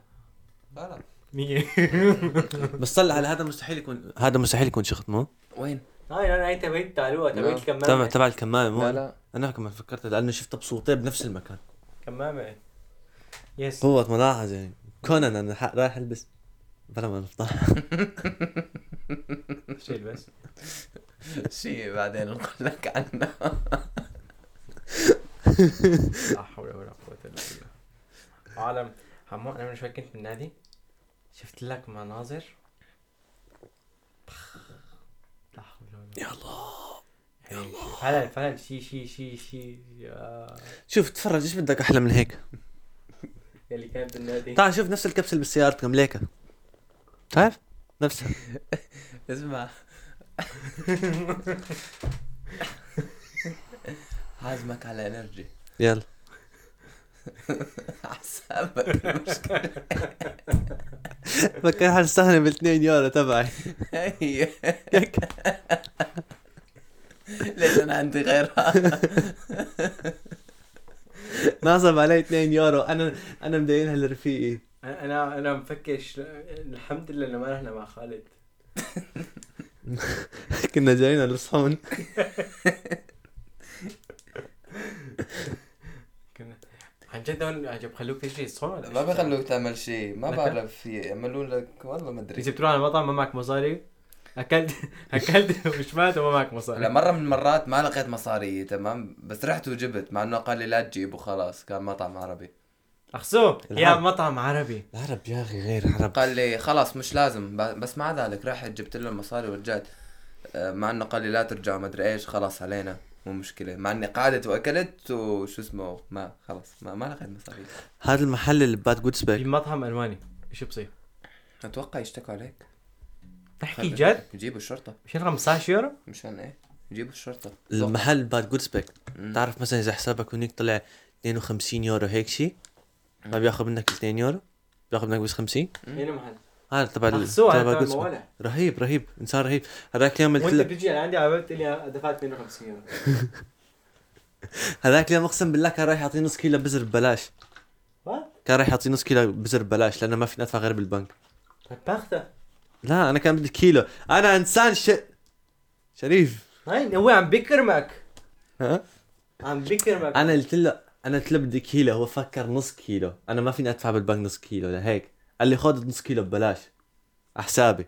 لا 100 بس طلع على هذا مستحيل يكون هذا مستحيل يكون شخط مو؟ وين؟ هاي أنا أنت تعلوها لا. تبعت تبع الكمامة تبع الكمامة مو؟ لا لا. أنا كمان فكرت لأنه شفتها بصوتين بنفس المكان. كمامة. يس قوة ملاحظة يعني. كونان أنا رايح ألبس. بلا ما نفضح. شيل بس. شيء بعدين نقول لك عنه. لا حول ولا قوة إلا بالله. عالم. حمو أنا من شوي كنت بالنادي شفت لك مناظر؟ لا حول ولا قوة. يلا. فعلا فعلا شي شي شي شي. يا- شوف تفرج. إيش بدك أحلى من هيك؟ يلي كان بالنادي. تعال شوف نفس الكبسة اللي بالسيارة مليكة. تعرف؟ نفسها. اسمع. عازمك على انرجي يلا. حسابك المشكلة فكر حستخدم ال 2 يورو تبعي. هي ليش أنا عندي غيرها؟ ناصب علي 2 يورو. أنا أنا مدينها لرفيقي. أنا أنا مفكر شل- الحمد لله إنه ما رحنا مع خالد. كنا جايين على الصحون. عن جد عجب خلوك تشتري ولا ما إيش؟ بيخلوك تعمل شيء ما؟ بعرف يعملوا لك والله ما أدري. بتروح على المطعم ما معك مصاري؟ اكلت أكلت مش مات وما معك لا مصاري مرة من المرات ما لقيت مصاري تمام؟ بس رحت وجبت مع إنه قال لي لا تجيب وخلاص كان مطعم عربي. أخسو يا. مطعم عربي. العرب يا أخي غير عرب. قال لي خلاص مش لازم بس مع ذلك رحت جبت له المصاري ورجعت. آه، مع إنه قال لي لا ترجع ما أدري إيش خلاص علينا. مو مشكلة. مع إني قعدت وأكلت وشو اسمه ما خلاص ما, ما لقيت مصاري. هذا المحل اللي ببات في جودسبيك مطعم ألماني إيش بصير؟ أتوقع يشتكوا عليك. تحكي جد؟ يجيبوا الشرطة. مشان 15 يورو؟ مشان إيه؟ يجيبوا الشرطة. المحل بات جودسبيك. تعرف مثلا إذا حسابك هنيك طلع 52 يورو هيك شيء ما بياخذ منك 2 يورو؟ بياخذ منك بس 50 هنا محل هذا تبع تبع رهيب رهيب إنسان رهيب. هذاك اليوم قلت وانت لك بتجي لعندي على باب تقول لي دفعت 52 يورو هذاك اليوم أقسم بالله كان رايح يعطيه نص كيلو بزر ببلاش؟ كان رايح يعطيه نص كيلو بزر ببلاش لأنه ما فيني ادفع غير بالبنك. طيب باخذه لا أنا كان بدي كيلو. أنا إنسان ش... شريف. هاي هو عم بكرمك. ها؟ عم بكرمك. أنا قلت له أنا قلت له بدي كيلو هو فكر نص كيلو. أنا ما فيني أدفع بالبنك نص كيلو لهيك. قال لي خذ نص كيلو ببلاش. على حسابي.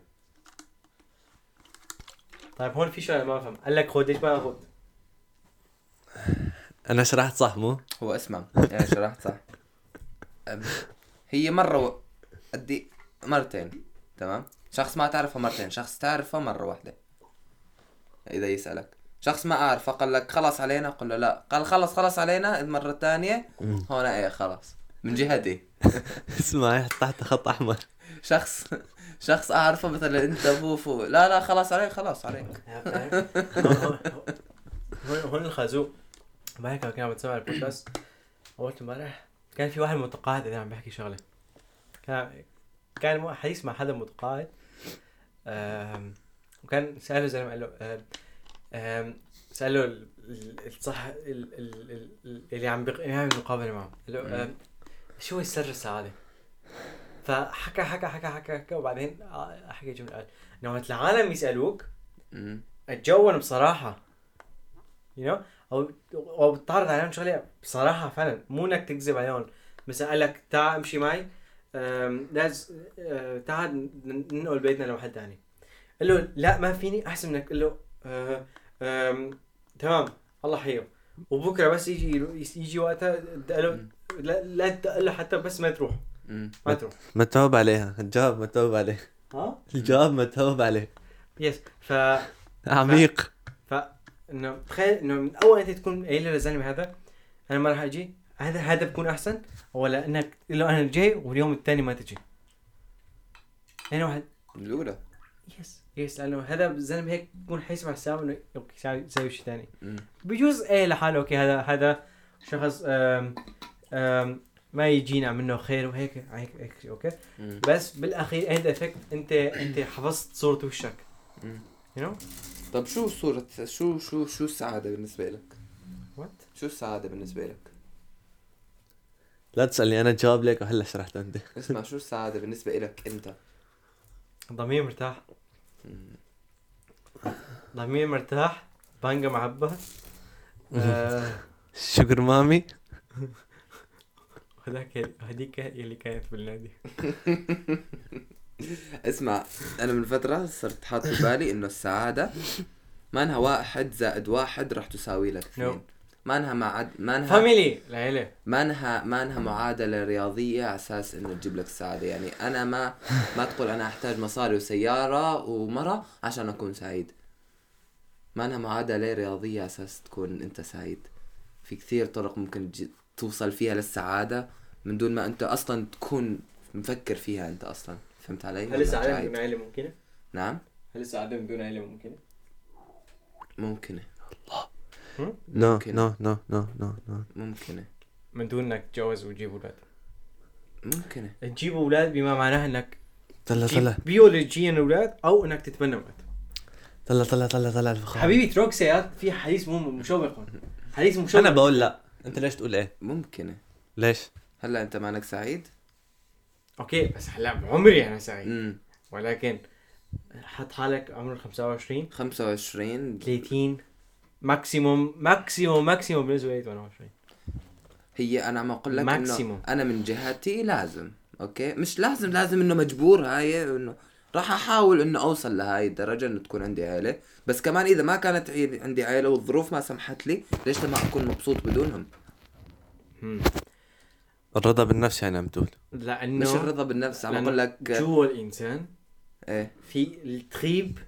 طيب هون في شغله ما بفهم قال لك خذ ليش ما اخذ؟ أنا شرحت صح مو؟ هو اسمع. يعني شرحت صح. هي مرة و... أدي مرتين تمام؟ شخص ما تعرفه مرتين شخص تعرفه مرة واحدة. إذا يسألك. شخص ما أعرفه قال لك خلص علينا؟ قل له لا. قال خلص خلص علينا. المرة الثانية مم. هون إيه خلاص. من جهتي اسمع تحت خط احمر شخص شخص أعرفه مثلا أنت فوفو لا لا خلاص عليك خلاص عليك هون هون الخازوق امبارح كان عم بتسمع البودكاست اول امبارح كان في واحد متقاعد عم بحكي شغله كان كان حديث مع حدا متقاعد وكان ساله زلمه قال له ساله ال- ال- الصح ال- ال- ال- ال- اللي عم بيق- يعمل مقابله معه قال له شو هو سر السعادة؟ فحكى حكى حكى حكى حكى وبعدين آه، حكى جمله قال انه وقت العالم يسألوك مم. اتجون بصراحة. يو you know? أو أو بتعرض عليهم شغلة بصراحة فعلا. مو إنك تكذب عليهم. مثلا قال لك تعال امشي معي. أم، لازم أه، تعال ننقل بيتنا لمحل ثاني قال له لا ما فيني. أحسن منك قال له آه تمام الله حيه وبكرة بس يجي يجي وقتها. تدق له- لا لا تدق له حتى بس ما تروح. مم. ما تروح. ما تجاوب عليها. الجواب ما تجاوب عليه. ها؟ الجواب ما تجاوب عليه. يس. ف عميق. ف إنه تخيل إنه من أول أنت تكون قايل للزلمه هذا أنا ما راح أجي. هذا هذا بكون أحسن؟ ولا إنك تقول له أنا جاي واليوم الثاني ما تجي؟ يعني واحد الأولى. Yes. Yes. لأنه هذا الزلمه هيك بكون حيسمع حساب إنه okay ساوي ساوي شيء ثاني. بجوز إيه لحاله. Okay هذا هذا شخص ما يجينا منه خير وهيك هيك هيك okay مم. بس بالأخير هذا effect أنت أنت حفظت صورة وشك. You know طب شو صورة شو شو شو السعادة بالنسبة لك؟ What شو السعادة بالنسبة لك؟ لا تسألني أنا جواب لك وهلا شرحت أنت اسمع شو السعادة بالنسبة لك أنت؟ ضمير مرتاح. ضمير مرتاح بانجا معبى آه، شكر مامي هذاك هذيك اللي كانت بالنادي اسمع أنا من فترة صرت حاط في بالي إنه السعادة ما انها واحد زائد واحد راح تساوي لك اثنين. ما انها معد ما انها فاميلي العيله ما انها ما انها معادلة رياضية على أساس إنه تجيب لك السعادة. يعني أنا ما ما تقول أنا أحتاج مصاري وسيارة ومرة عشان أكون سعيد. ما انها معادلة رياضية على أساس تكون أنت سعيد. في كثير طرق ممكن توصل فيها للسعادة من دون ما أنت أصلا تكون مفكر فيها أنت أصلا. فهمت علي؟ هل السعاده؟ بدون عيلة ممكنة؟ نعم. هل السعاده بدون عيلة ممكنة؟ ممكنة. No ممكن. No no no no no ممكنة. من دون إنك تتجوز وتجيب أولاد. ممكنة. تجيب أولاد بما معناه إنك طلع تجيب طلع بيولوجيا أولاد أو إنك تتبنى أولاد. طلع طلع طلع طلع الفخار حبيبي تروك سيارات في حديث مو مشوق. هون حديث مشوق. أنا بقول لا. أنت ليش تقول إيه؟ ممكنه ليش؟ هلا انت مانك سعيد؟ okay بس هلا بعمري أنا سعيد امم ولكن حط حالك عمر 25 25 30 maximum maximum maximum بالنسبة لي 28 هي أنا عم أقول لك maximum. انه أنا من جهتي لازم okay مش لازم لازم إنه مجبور هاي إنه راح أحاول إنه أوصل لهاي الدرجة إنه تكون عندي عيلة. بس كمان إذا ما كانت عندي عيلة والظروف ما سمحت لي ليش ما أكون مبسوط بدونهم؟ هم. الرضا بالنفس يعني عم تقول؟ لأنه مش الرضا بالنفس عم أقول لك جوا الإنسان إيه. في التخيب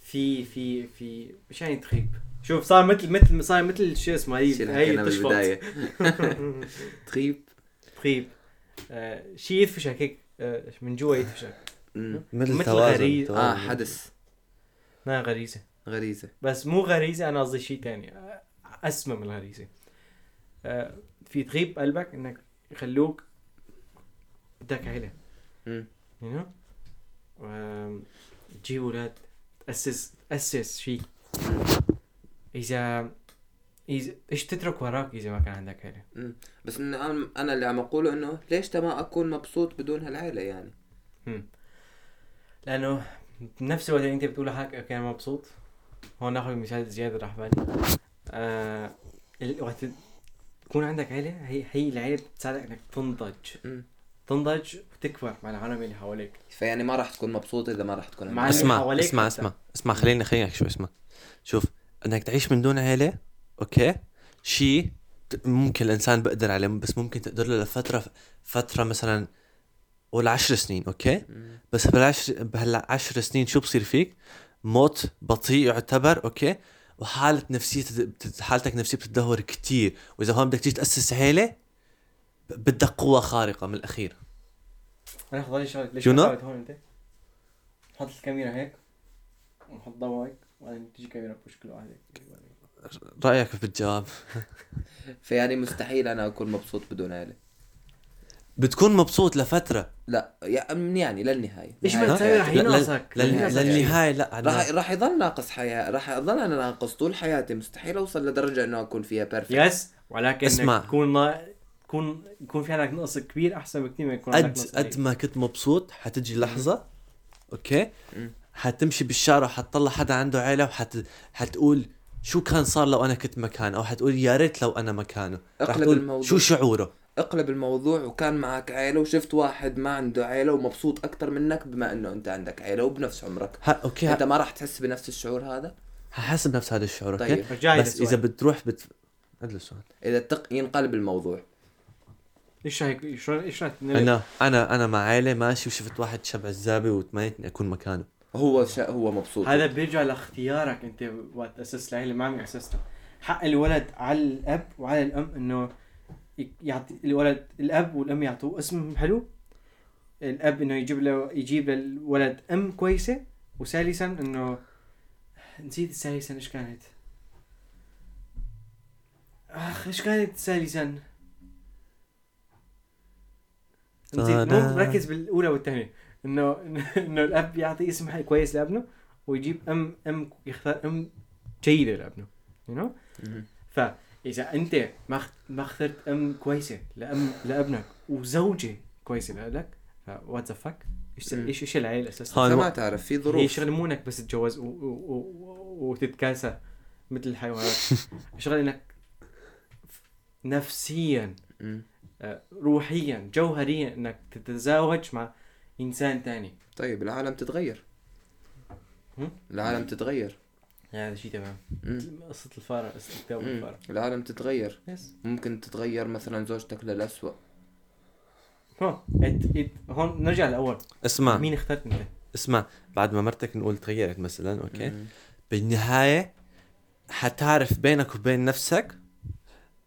في في في مش يعني تخيب. شوف صار مثل مثل صار مثل شو اسمه هي هي تشفط. تخيب. تخيب. آه شيء يدفشك هيك. آه من جوا يدفشك. مثل توازن. آه حدث. ما غريزة. غريزة. بس مو غريزة أنا قصدي شيء ثاني أسمى من الغريزة. آه في تغيب قلبك إنك يخلوك بدك عيلة. مم. يو نو تجيب أولاد تأسس تأسس شيء. إذا إذا إيش تترك وراك إذا ما كان عندك عيلة؟ مم. بس أنا اللي عم أقوله إنه ليش ما أكون مبسوط بدون هالعيلة يعني؟ لأنه بنفس الوقت اللي أنت بتقول لحالك أوكي أنا مبسوط. هون ناخذ مثال زياد راح بالي آه ال- وقت تكون عندك عيلة هي هي العيلة بتساعدك إنك تنضج. تنضج وتكبر مع العالم اللي حواليك. فيعني ما راح تكون مبسوط إذا ما راح تكون مع اسمع حواليك اسمع. اسمع اسمع خليني خليني شو اسمع. شوف إنك تعيش من دون عيلة okay؟ شيء ممكن الإنسان بقدر عليه بس ممكن تقدر له لفترة فترة مثلا قول عشر سنين okay؟ مم. بس بالعشر بهالعشر سنين شو بصير فيك؟ موت بطيء يعتبر okay؟ وحالة نفسية حالتك نفسية بتتدهور كتير. وإذا هون بدك تيجي تأسس عيلة ب- بدك قوة خارقة من الأخير. أنا خضالي شغله ليش شو ما نوع؟ قاعد هون أنت؟ حط الكاميرا هيك ونحط ضوء هيك وبعدين تيجي كاميرا بوش كل واحد هيك. رأيك في الجواب فيعني مستحيل أنا أكون مبسوط بدون عيلة. بتكون مبسوط لفترة لا يعني يعني للنهاية إيش نهاية ما تسوي رح حياتي. لا- لا- ينقصك لل- ينقصك شيء. للنهاية لا راح راح يضل ناقص حياة راح اضل أنا ناقص طول حياتي مستحيل أوصل لدرجة إنه أكون فيها perfect yes ولكن اسمع. تكون نا... تكون يكون في عندك نقص كبير أحسن بكثير ما يكون عندك قد نقص قد. ما كنت مبسوط حتجي لحظة okay. حتمشي بالشارع وحتطلع حدا عنده عيلة وحت حتقول شو كان صار لو أنا كنت مكانه أو حتقول يا ريت لو أنا مكانه رح اقلب تقول الموضوع. شو شعوره اقلب الموضوع وكان معك عيلة وشفت واحد ما عنده عيلة ومبسوط أكثر منك بما إنه أنت عندك عيلة وبنفس عمرك. ها okay أنت ها ما راح تحس بنفس الشعور هذا؟ ححس بنفس هذا الشعور okay؟ طيب. رجعي بس إذا بتروح بت هذا السؤال. إذا تق... ينقلب الموضوع. إيش رايك إيش رايك أنا أنا أنا مع عائله ماشي وشفت واحد شب عزابي وتمنيت إني أكون مكانه. هو شا... هو مبسوط. هذا بيرجع لاختيارك أنت وقت اسست العيله ما عم اسستها حق الولد على الأب وعلى الأم إنه يعطي الولد الأب والأم يعطوه اسم حلو. الأب إنه يجيب له يجيب للولد أم كويسة. وثالثا إنه نسيت ثالثا إيش كانت. آخ إيش كانت ثالثا نسيت. مو ركز بالأولى والثانية. إنه إنه الأب يعطي اسم كويس لأبنه ويجيب أم أم يختار أم جيدة لأبنه you know مهم. فاذا أنت ما ما اخترت أم كويسة لام لأبنك وزوجة كويسة لك what the fuck إيش. إيش إيش العيلة أساسا انت ما تعرف في هي ظروف شغلة مو إنك بس تتجوز. وتتكاثر مثل الحيوانات شغلة إنك نفسيا. آه، روحيا جوهريا إنك تتزاوج مع إنسان تاني طيب العالم تتغير؟ العالم تتغير هذا شيء تمام. قصة الفارة قصة كتاب مم. الفارة العالم تتغير yes ممكن تتغير مثلا زوجتك للأسوأ هون إت إت هون نرجع للأول اسمع مين اخترت أنت؟ اسمع بعد ما مرتك نقول تغيرت مثلا okay مم. بالنهاية حتعرف بينك وبين نفسك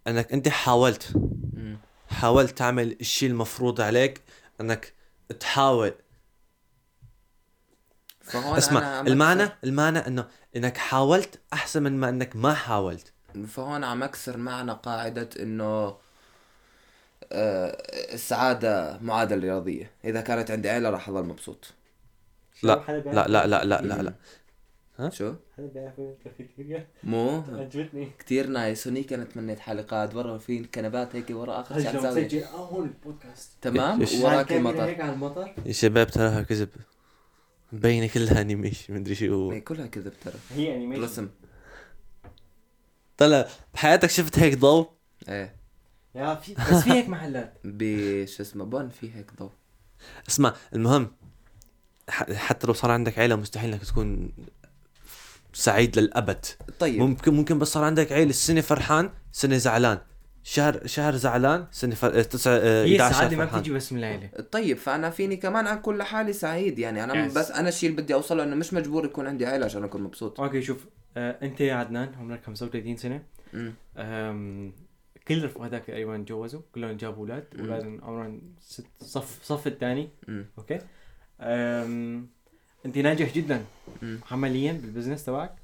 أنك أنت حاولت مم. حاولت تعمل الشيء المفروض عليك أنك تحاول اسمع المعنى المعنى إنه إنك حاولت أحسن من ما إنك ما حاولت. فهون عم أكسر معنى قاعدة إنه آه، السعادة معادلة رياضية. إذا كانت عندي عيلة راح أضل مبسوط. لا لا لا لا لا لا لا. ها؟ شو؟ هذا بيعرف الكافيتيريا؟ مو. عجبتني. كتير nice. هنيك أنا تمنيت حلقات برا في كنبات هيك ورا آخر شي عم لو تساوي مسجل أول بودكاست تمام؟ وراك المطر هيك على المطر؟ يا شباب تراها كذب. مبينة كلها animation مدري شو هي كلها كذب ترى هي animation رسم طلع بحياتك شفت هيك ضوء؟ إيه. يا في بس في هيك محلات. بش اسمه بون في هيك ضوء. اسمع المهم ح- حتى لو صار عندك عيلة مستحيل إنك تكون سعيد للأبد. طيب. ممكن ممكن بس صار عندك عيلة السنة فرحان سنه زعلان. شهر شهر زعلان سنة فر... تسع آه، هي 11 السعادة ما. بتيجي بس من العيلة طيب فأنا فيني كمان اكون لحالي سعيد يعني أنا Yes. بس أنا الشيء اللي بدي أوصله إنه مش مجبور يكون عندي عيلة عشان أكون مبسوط okay شوف آه أنت يا عدنان عمرك 35 سنة مم. آم، كل رفقاتك تقريبا تجوزوا كلهم جابوا أولاد مم. اولادهم عمرهم ست صف صف الثاني. okay أم... أنت ناجح جدا مم. عمليا بال business تبعك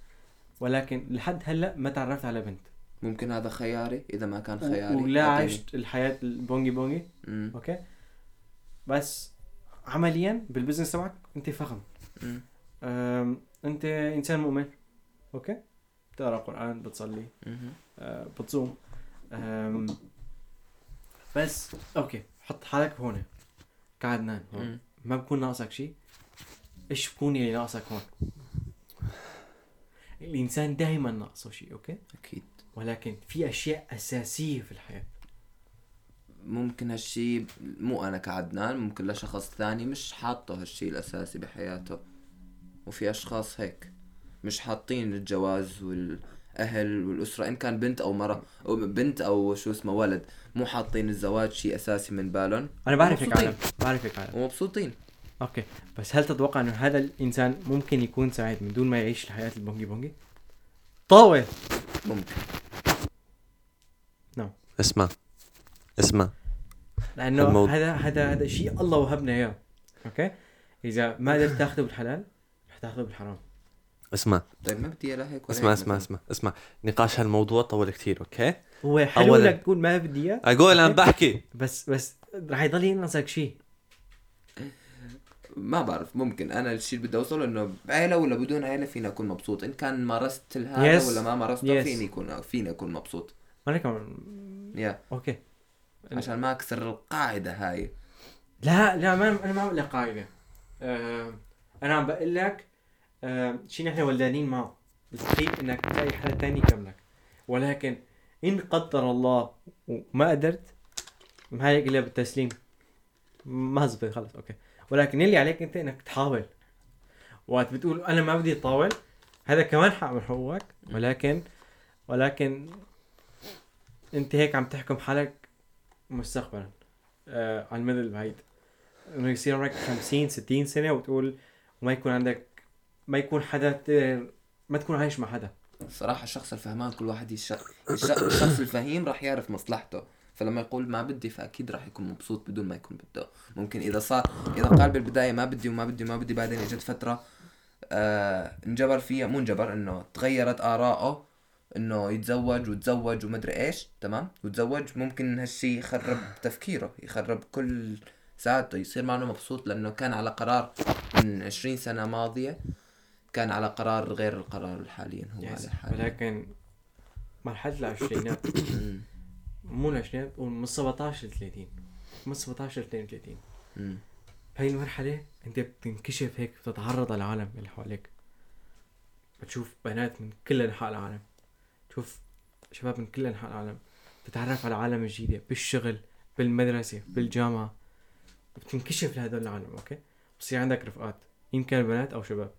ولكن لحد هلأ ما تعرفت على بنت ممكن هذا خياري إذا ما كان خياري ولا. عشت الحياة البونجي بونجي مم. okay بس عمليا بال business تبعك أنت فخم. أنت إنسان مؤمن okay بتقرأ قرآن بتصلي. أه بتصوم. بس okay حط حالك هون كعدنان هون مم. ما بكون ناقصك شيء إيش بكون اللي ناقصك هون الإنسان دائما ناقصه شيء okay أكيد ولكن في أشياء أساسية في الحياة. ممكن هالشي مو أنا كعدنان ممكن لشخص ثاني مش حاطه هالشي الأساسي بحياته. وفي أشخاص هيك مش حاطين الجواز والأهل والأسرة إن كان بنت أو مرة أو بنت أو شو اسمه ولد مو حاطين الزواج شيء أساسي من بالهم. أنا بعرف هيك. عالم بعرف هيك عالم. ومبسوطين. okay بس هل تتوقع إنه هذا الإنسان ممكن يكون سعيد من دون ما يعيش الحياة البونجي بونجي؟ طاول ممكن. اسمع اسمع. لأنه الموضوع- هذا هذا هذا شيء الله وهبنا إياه. okay؟ إذا ما قدرت تأخذه بالحلال رح تأخذه بالحرام. اسمع. طيب ما بدي لا هيك اسمع اسمع. اسمع اسمع. نقاش هالموضوع طول كثير okay؟ هو حلو أولاً. إنك تقول ما بدي إياه. أقول أنا بحكي. بس بس رح يضل ينقصك شيء. ما بعرف ممكن. أنا الشيء اللي بدي أوصله إنه بعيلة ولا بدون عيلة فيني أكون مبسوط. إن كان مارست هذا Yes. ولا ما مارسته Yes. فيني يكون فيني أكون مبسوط. أنا كمان yeah. okay. عشان ما أكسر القاعدة هاي. لا لا ما أنا ما عم بقول لك قاعدة. آه أنا عم بقول لك آه شيء نحن ولدانين معه مستحيل إنك تلاقي حدا تاني يكملك. ولكن إن قدر الله وما قدرت ما هيك الا بالتسليم. ما زبط خلص أوكي. ولكن اللي عليك أنت إنك تحاول. وقت بتقول أنا ما بدي أطاول هذا كمان حق من حقوقك. ولكن ولكن انت هيك عم تحكم حالك مستقبلا. آه على المدى البعيد. إنه يصير عمرك 50 60 سنة وتقول وما يكون عندك ما يكون حدا ما تكون عايش مع حدا. صراحة الشخص الفهمان كل واحد يش... الش... الشخص الفهيم راح يعرف مصلحته. فلما يقول ما بدي فأكيد راح يكون مبسوط بدون ما يكون بده. ممكن إذا صار إذا قال بالبداية ما بدي وما بدي وما بدي بعدين إجت فترة آه انجبر فيها مو انجبر إنه تغيرت اراءه إنه يتزوج وتزوج ومدري إيش تمام؟ وتزوج ممكن هالشي يخرب تفكيره يخرب كل ساعته يصير انه مبسوط لأنه كان على قرار من 20 سنة ماضية كان على قرار غير القرار الحالي هو عليه حاليا ولكن مرحلة العشرينات. مو العشرينات من 17 ل 30 من 17 ل 32 مم. بهي المرحلة أنت بتنكشف هيك بتتعرض على العالم اللي حواليك. بتشوف بنات من كل أنحاء العالم. تشوف شباب من كل أنحاء العالم بتتعرف على عالم جديدة بالشغل بالمدرسة بالجامعة بتنكشف لهدول العالم okay؟ بصير عندك رفقات يمكن بنات أو شباب.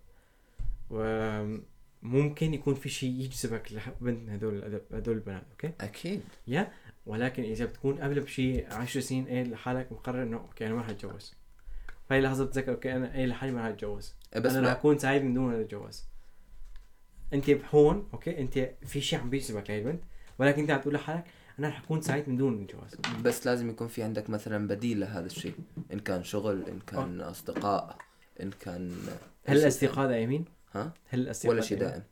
وممكن يكون في شيء يجذبك لبنت من هدول هدول البنات okay؟ أكيد. yeah ولكن إذا بتكون قبل بشيء 10 سنين إيه لحالك مقرر إنه okay أنا ما حتجوز هاي اللحظه بتذكر okay أنا إيه لحالي ما حتجوز بس بس أنا رح أكون سعيد من دون هذا الجواز. انت بهون okay؟ انت في شيء عم بيجذبك لهي البنت ولكن انت عم تقول لحالك أنا رح اكون سعيد من دون الجواز. بس لازم يكون في عندك مثلا بديل لهذا الشيء. إن كان شغل إن كان أصدقاء إن كان هل الأصدقاء دائمين؟ ها؟ هل الأصدقاء ولا شيء دائم.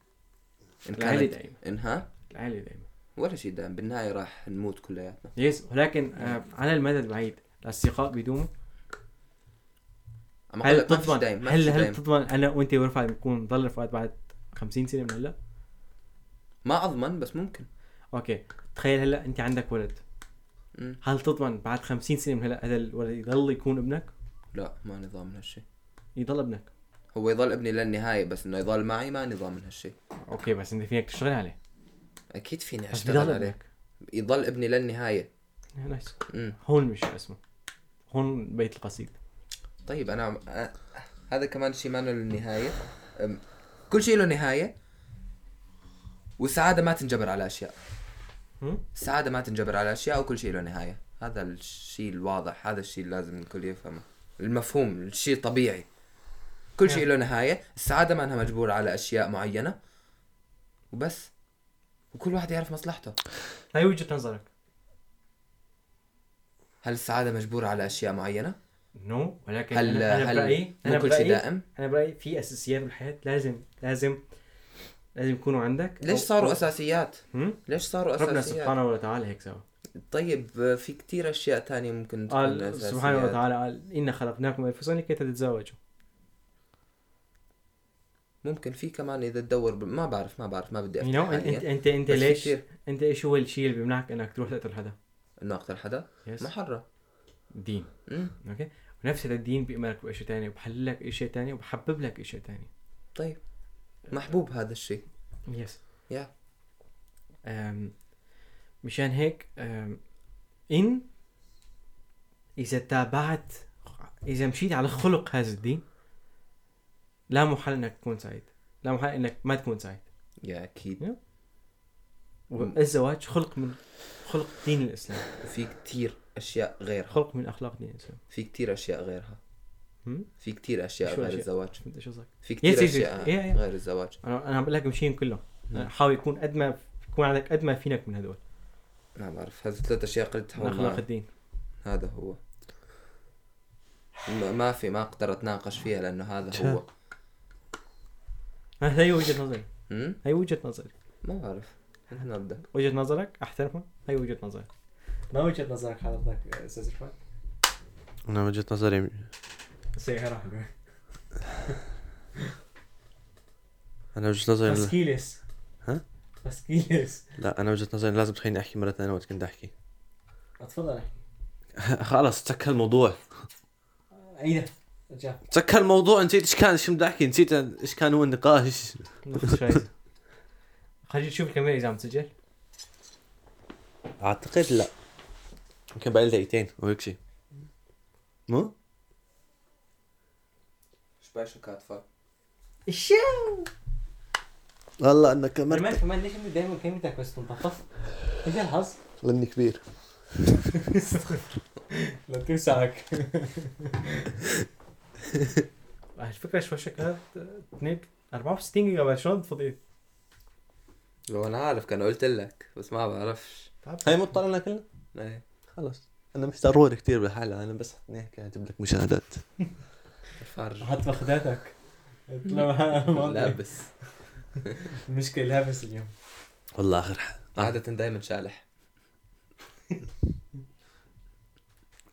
إن العائلة كانت دائما انها العائلة دائما ولا شيء دائم. بالنهاية راح نموت كلياتنا. yes ولكن آه على المدى البعيد الأصدقاء بيدوموا؟ هل تضمن هل هل تضمن أنا وأنت ورفعت نكون نضل رفقات بعد 50 سنه من هلا؟ ما أضمن بس ممكن okay تخيل هلا أنت عندك ولد مم. هل تضمن بعد 50 سنه من هلا هذا الولد يضل يكون ابنك؟ لا ما نضمن هالشيء يضل ابنك هو يضل ابني للنهاية بس إنه يضل معي ما نضمن هالشيء okay بس أنت فيك تشتغل عليه أكيد فيني أشتغل عليه يضل ابني للنهاية nice. هون مش اسمه هون بيت القصيد طيب أنا. هذا كمان شيء ما له للنهايه. كل شيء له نهاية. والسعادة ما تنجبر على أشياء؟ السعادة ما تنجبر على أشياء وكل شيء له نهاية. هذا الشيء الواضح هذا الشيء اللي لازم الكل يفهمه. المفهوم الشيء طبيعي كل شيء له نهاية. السعادة ما إنها مجبورة على أشياء معينة. وبس. وكل واحد يعرف مصلحته. هاي وجهة نظرك. هل السعادة مجبورة على أشياء معينة؟ نو ولكن هل أنا, هل برايي أنا مو كل شيء برايي دائم أنا برأيي في أساسيات بالحياة لازم لازم لازم يكونوا عندك. ليش صاروا أساسيات؟ هم؟ ليش صاروا ربنا أساسيات؟ سبحانه وتعالى هيك سوا. طيب في كتير أشياء تانية ممكن تكون قال أساسيات. سبحانه وتعالى قال إنا خلقناكم من أنفسكم لكي تتزوجوا ممكن في كمان إذا تدور ب... ما بعرف ما بعرف ما بدي you افتح know, انت انت أنت ليش كتير. أنت إيش هو الشيء اللي بيمنعك إنك تروح تقتل حدا؟ إنه اقتل حدا يس محرة. دين. أوكي ونفس هذا الدين بيأمرك بشيء ثاني وبحلل لك شيء ثاني وبحبب لك شيء ثاني طيب. محبوب هذا الشيء. يس يا مشان هيك إن إذا تابعت إذا مشيت على خلق هذا الدين لا محل إنك تكون سعيد. لا محل إنك ما تكون سعيد. يا أكيد. والزواج خلق من خلق دين الإسلام. وفي كتير أشياء غيرها. خلق من أخلاق دين الإسلام. في كتير أشياء غيرها؟ في كتير أشياء غير؟ الزواج. فهمت شو قصدك؟ في يس. أشياء يا- يا. غير الزواج. أنا أنا عم بقول لك مشيهم كلهم. مم. حاول يكون قد ما يكون عندك قد ما فينك من هدول. ما بعرف هذه ثلاث أشياء قلتهم أخلاق الدين. هذا هو. ما- في ما أقدر أتناقش فيها لأنه هذا هو. هاي وجهة نظري. هاي وجهة نظري. ما بعرف نحن نبدأ. وجهة نظرك؟ أحترمها. هاي وجهة نظري ما وجهة نظرك حضرتك أستاذ رفعت أنا وجهة نظري. سيارة أنا وجهة نظري بسكيلس ها؟ بسكيلس لا أنا وجهة نظري لازم تخليني أحكي مرة ثانية وقت كنت أحكي. اتفضل خلاص تسكر الموضوع. عيدة تسكر الموضوع نسيت إيش كان إيش بدي احكي نسيت إيش كان هو النقاش؟ خلينا نشوف الكاميرا إذا عم تسجل أعتقد لا يمكن بقى دقيقتين وهيك شيء مو؟ إيش باشا كاتفه الشو والله انك كمان كمان ليش انت دايما كلمتك بس تنطفف؟ إيش الحظ؟ لأني كبير لا توسعك الفكرة شوي شكلها 2 64 جيجا بايت شلون فضيت؟ لو أنا عارف كان قلت لك بس ما بعرفش. هاي مو طالعنا كلنا؟ إيه. خلص أنا مش ضروري كثير بالحلقة أنا بس هيك أجيب لك مشاهدات. فرج حط فخداتك لابس المشكلة لابس اليوم. والله آخر ح- عادة دايما شالح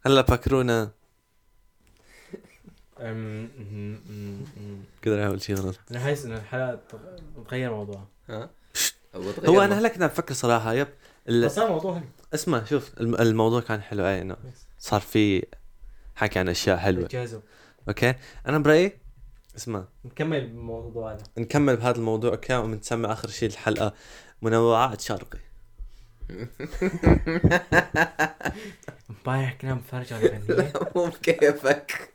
هلا فكرونا أم- أم- أم- أم. قدر اعمل شيء غلط. أنا حاسس إن الحلقة تغ- تغير موضوعها ها؟ هو أنا هلأ كنت عم بفكر صراحة yep ال- بس هذا موضوع حلو. اسمع شوف الم- الموضوع كان حلو أي إنه صار في حكي عن أشياء حلوة. جازو okay؟ أنا برأيي اسمع. نكمل الموضوع هذا. نكمل بهذا الموضوع okay؟ وبنسمي آخر شيء الحلقة منوعات شرقي. امبارح كنا بنتفرج على لا مو بكيفك.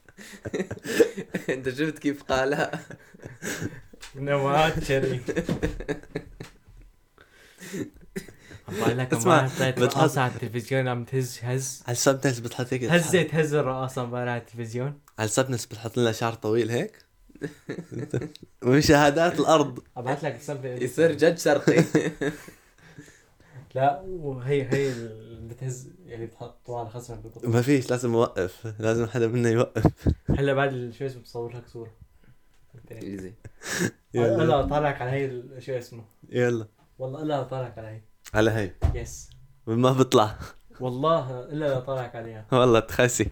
أنت شفت كيف قالها؟ نوعات شرقي. بقول لك اسمع، بتحط- رقاصة على التلفزيون عم تهز هز. على السب ناس بتحط هيك؟ هزت هز الرقاصة امبارح على التلفزيون. على السب ناس بتحط لنا شعر طويل هيك؟ ومشاهدات الأرض. أبعث لك السب يصير جد شرقي. لا وهي هي اللي بتهز يعني بتحط على خصمك ما فيش لازم أوقف. لازم حدا منا يوقف. هلا بعد شو اسمه بصور لك صورة. ايزي هلا طالعك على هي شو اسمه. يلا. والله الا طالعك على هي. على هي. يس ما بطلع. والله إلا طالعك عليها والله تخسي.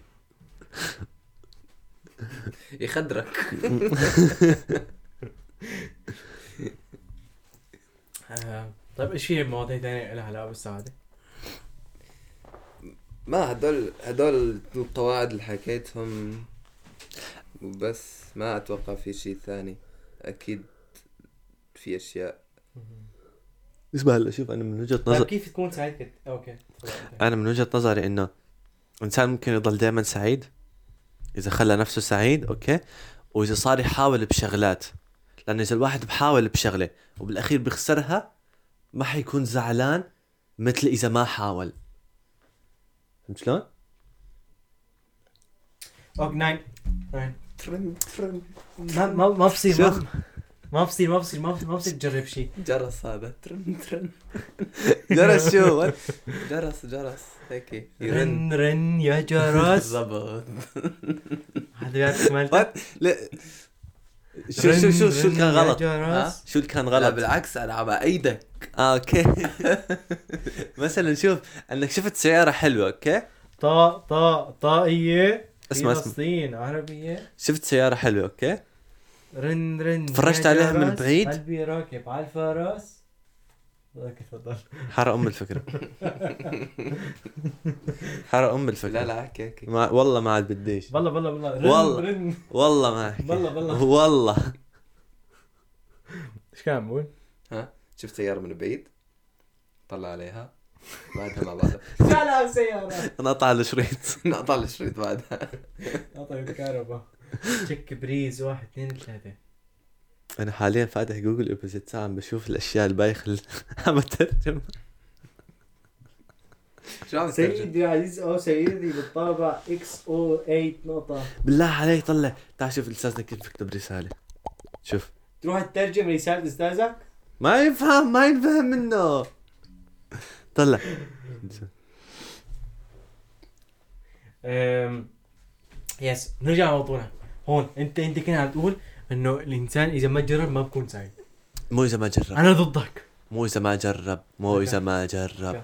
يخدرك. آه، طيب إيش في مواضيع ثانية لها علاقة بالسعادة؟ ما هدول هدول القواعد اللي حكيتهم وبس. ما أتوقع في شيء ثاني. أكيد في أشياء. اسمع هلا شوف أنا من وجهة طيب نظر كيف تكون سعيد كت... okay. أنا من وجهة نظري إنه إنسان ممكن يضل دائما سعيد إذا خلى نفسه سعيد okay وإذا صار يحاول بشغلات لأنه إذا الواحد بحاول بشغلة وبالأخير بيخسرها ما حيكون زعلان مثل إذا ما حاول فهمت شلون؟ okay nein nein ترن ترن ما ما ما بصير. ما بصير ما بصير ما بصير ما بصير تجرب شيء جرس هذا ترن ترن. جرس شو؟ جرس جرس. هيك. رن رن يا جرس. زبط. هذا? لا. شو شو شو شو اللي كان غلط؟ شو اللي كان لا غلط؟ بالعكس أنا عم إيدك آه okay. مثلا شوف أنك شفت سيارة حلوة أوكي؟ طا طا طائية. اسمع، اسمع. فلسطين عربية. شفت سيارة حلوة أوكي؟ رن رن تفرجت عليها من بعيد؟ قلبي راكب على الفرس okay تفضل. حرق أم الفكرة. حرق أم الفكرة. لا لا أحكي أحكي. ما والله ما عاد بديش. والله والله والله. رن والله. رن. والله ما أحكي. والله والله. والله. إيش كان عم بقول؟ ها؟ شفت سيارة من بعيد؟ طلع عليها. بعدها مع بعض لا سيارة. انقطع الشريط. نقطع الشريط بعدها. قطع الكهرباء تشيك بريز واحد اثنين ثلاثة. أنا حاليا فاتح جوجل اوبوزيت عم بشوف الأشياء البايخه اللي عم اترجم شو عم تترجم؟ سيدي العزيز أو سيدي بالطابع إكس أو 8 نقطة. بالله عليك طلع. تعال شوف الأستاذنا كيف بيكتب رسالة. شوف. تروح تترجم رسالة أستاذك؟ ما يفهم ما ينفهم منه. طلع. يس نرجع لموضوعنا. هون انت انت كنت عم تقول إنه الإنسان إذا ما جرب ما بكون سعيد. مو إذا ما جرب. أنا ضدك. مو إذا ما جرب مو إذا ما جرب.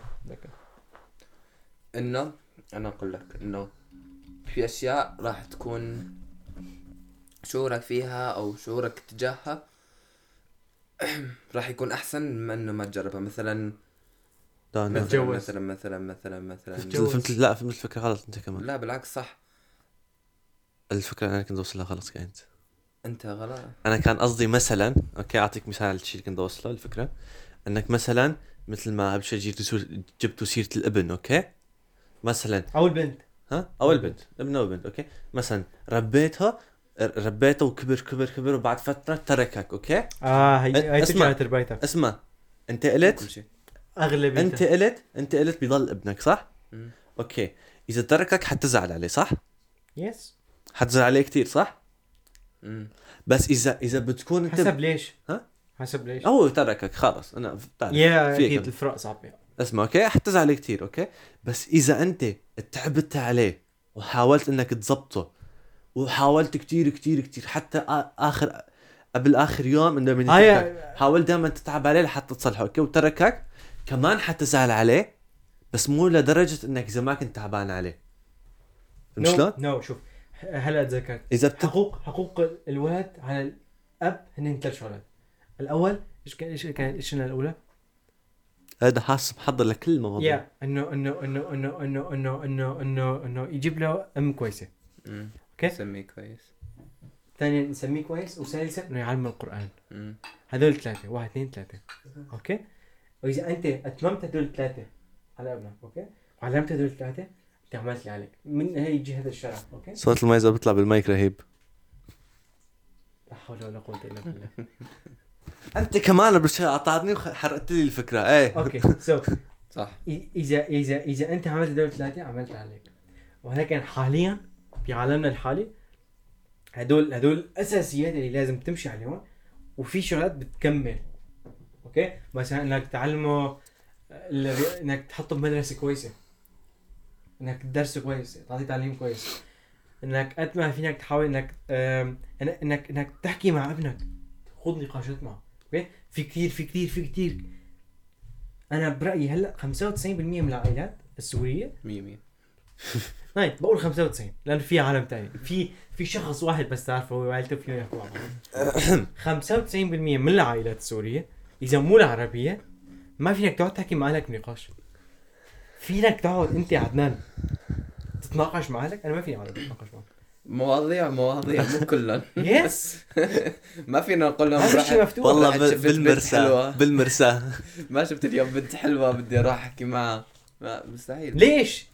إنه أنا أقول لك إنه في أشياء راح تكون شعورك فيها أو شعورك تجاهها راح يكون أحسن مما إنه ما تجربها. مثلا لا لا مثلا تتجوز. مثلا مثلا مثلا مثلا. تتجوز. فهمت لا فهمت الفكرة غلط أنت كمان. لا بالعكس صح. الفكرة أنا كنت اوصلها غلط كانت أنت. غلط. أنا كان قصدي مثلا أوكي أعطيك مثال الشيء اللي كنت اوصله الفكرة. إنك مثلا مثل ما قبل شوي جبتوا جبتوا سيره الابن okay؟ مثلا. أو البنت. ها؟ أو البنت. ابن أو بنت okay؟ مثلا ربيتها ربيته وكبر كبر كبر وبعد فترة تركك okay؟ آه هي هي اسمع. تربيتك اسمع. أنت قلت اغلبيتها أنت قلت أنت قلت بيضل ابنك صح؟ مم. okay. إذا تركك حتزعل عليه صح؟ yes حتزعل عليه كتير صح مم. بس إذا إذا بتكون أنت حسب ليش ها؟ حسب ليش هو تركك خلص أنا بتعرف يا في أكيد. الفرق صعبه اسمع okay حتزعل عليه كتير okay بس إذا أنت تعبت عليه وحاولت إنك تزبطه وحاولت كتير كتير كتير حتى آخر قبل آخر يوم إنه من هاي يتركك. حاول دائما تتعب عليه لحتى تصلحه okay وتركك كمان حتزعل عليه بس مو لدرجة إنك إذا ما كنت تعبان عليه فهمت نو شلون؟ no شوف هلا تذكرت إذا بت... حقوق حقوق الولد على الأب هن ثلاث شغلات الأول إيش كان إيش كانت إيش الأولى؟ هذا حاسس محضر لكل المواضيع يا انه انه انه انه انه انه انه انه إنه يجيب له أم كويسة. okay. سميه كويس. ثانيا نسميه كويس وثالثا إنه يعلم القرآن. هذول ثلاثة واحد اثنين ثلاثة. okay؟ وإذا أنت أتممت هذول الثلاثة على ابنك okay؟ وعلمت هذول الثلاثة عملت اللي عليك. من هي هذا الشرع okay؟ صوت الميزه بيطلع بالمايك رهيب. لا حول ولا قوة إلا بالله. أنت كمان بالشيء قطعتني وحرقت لي الفكرة. إيه. okay. so صح. إذا إذا إذا أنت عملت هذول الثلاثه عملت عليك. ولكن حاليا في عالمنا الحالي هدول هدول الاساسيات اللي لازم تمشي عليهم وفي شغلات بتكمل. okay؟ مثلا إنك تعلمه إنك تحطه بمدرسه كويسة. إنك تدرسه كويس تعطيه تعليم كويس. إنك قد ما فينك تحاول إنك إنك إنك تحكي مع ابنك. خذ نقاشات معه. okay؟ في كثير في كثير في كثير أنا برأيي هلأ 95% من العائلات السورية مية مية. هاي بقول 95 لأنه في عالم تاني. في في شخص واحد بس تعرفه هو وعائلته فيهم يحكوا مع بعض 95% من العائلات السورية إذا مو العربية ما فينك تقعد تحكي مع أهلك بنقاش فينك تقعد انت عدنان؟ تتناقش مع اهلك أنا ما فيني أقعد أتناقش معهم مواضيع مواضيع مو كلهم يس ما فينا نقول لهم مفتوح. والله بالمرساه حلوة. بالمرساه ما شفت اليوم بنت حلوة بدي أروح أحكي معها. ما مستحيل. ليش؟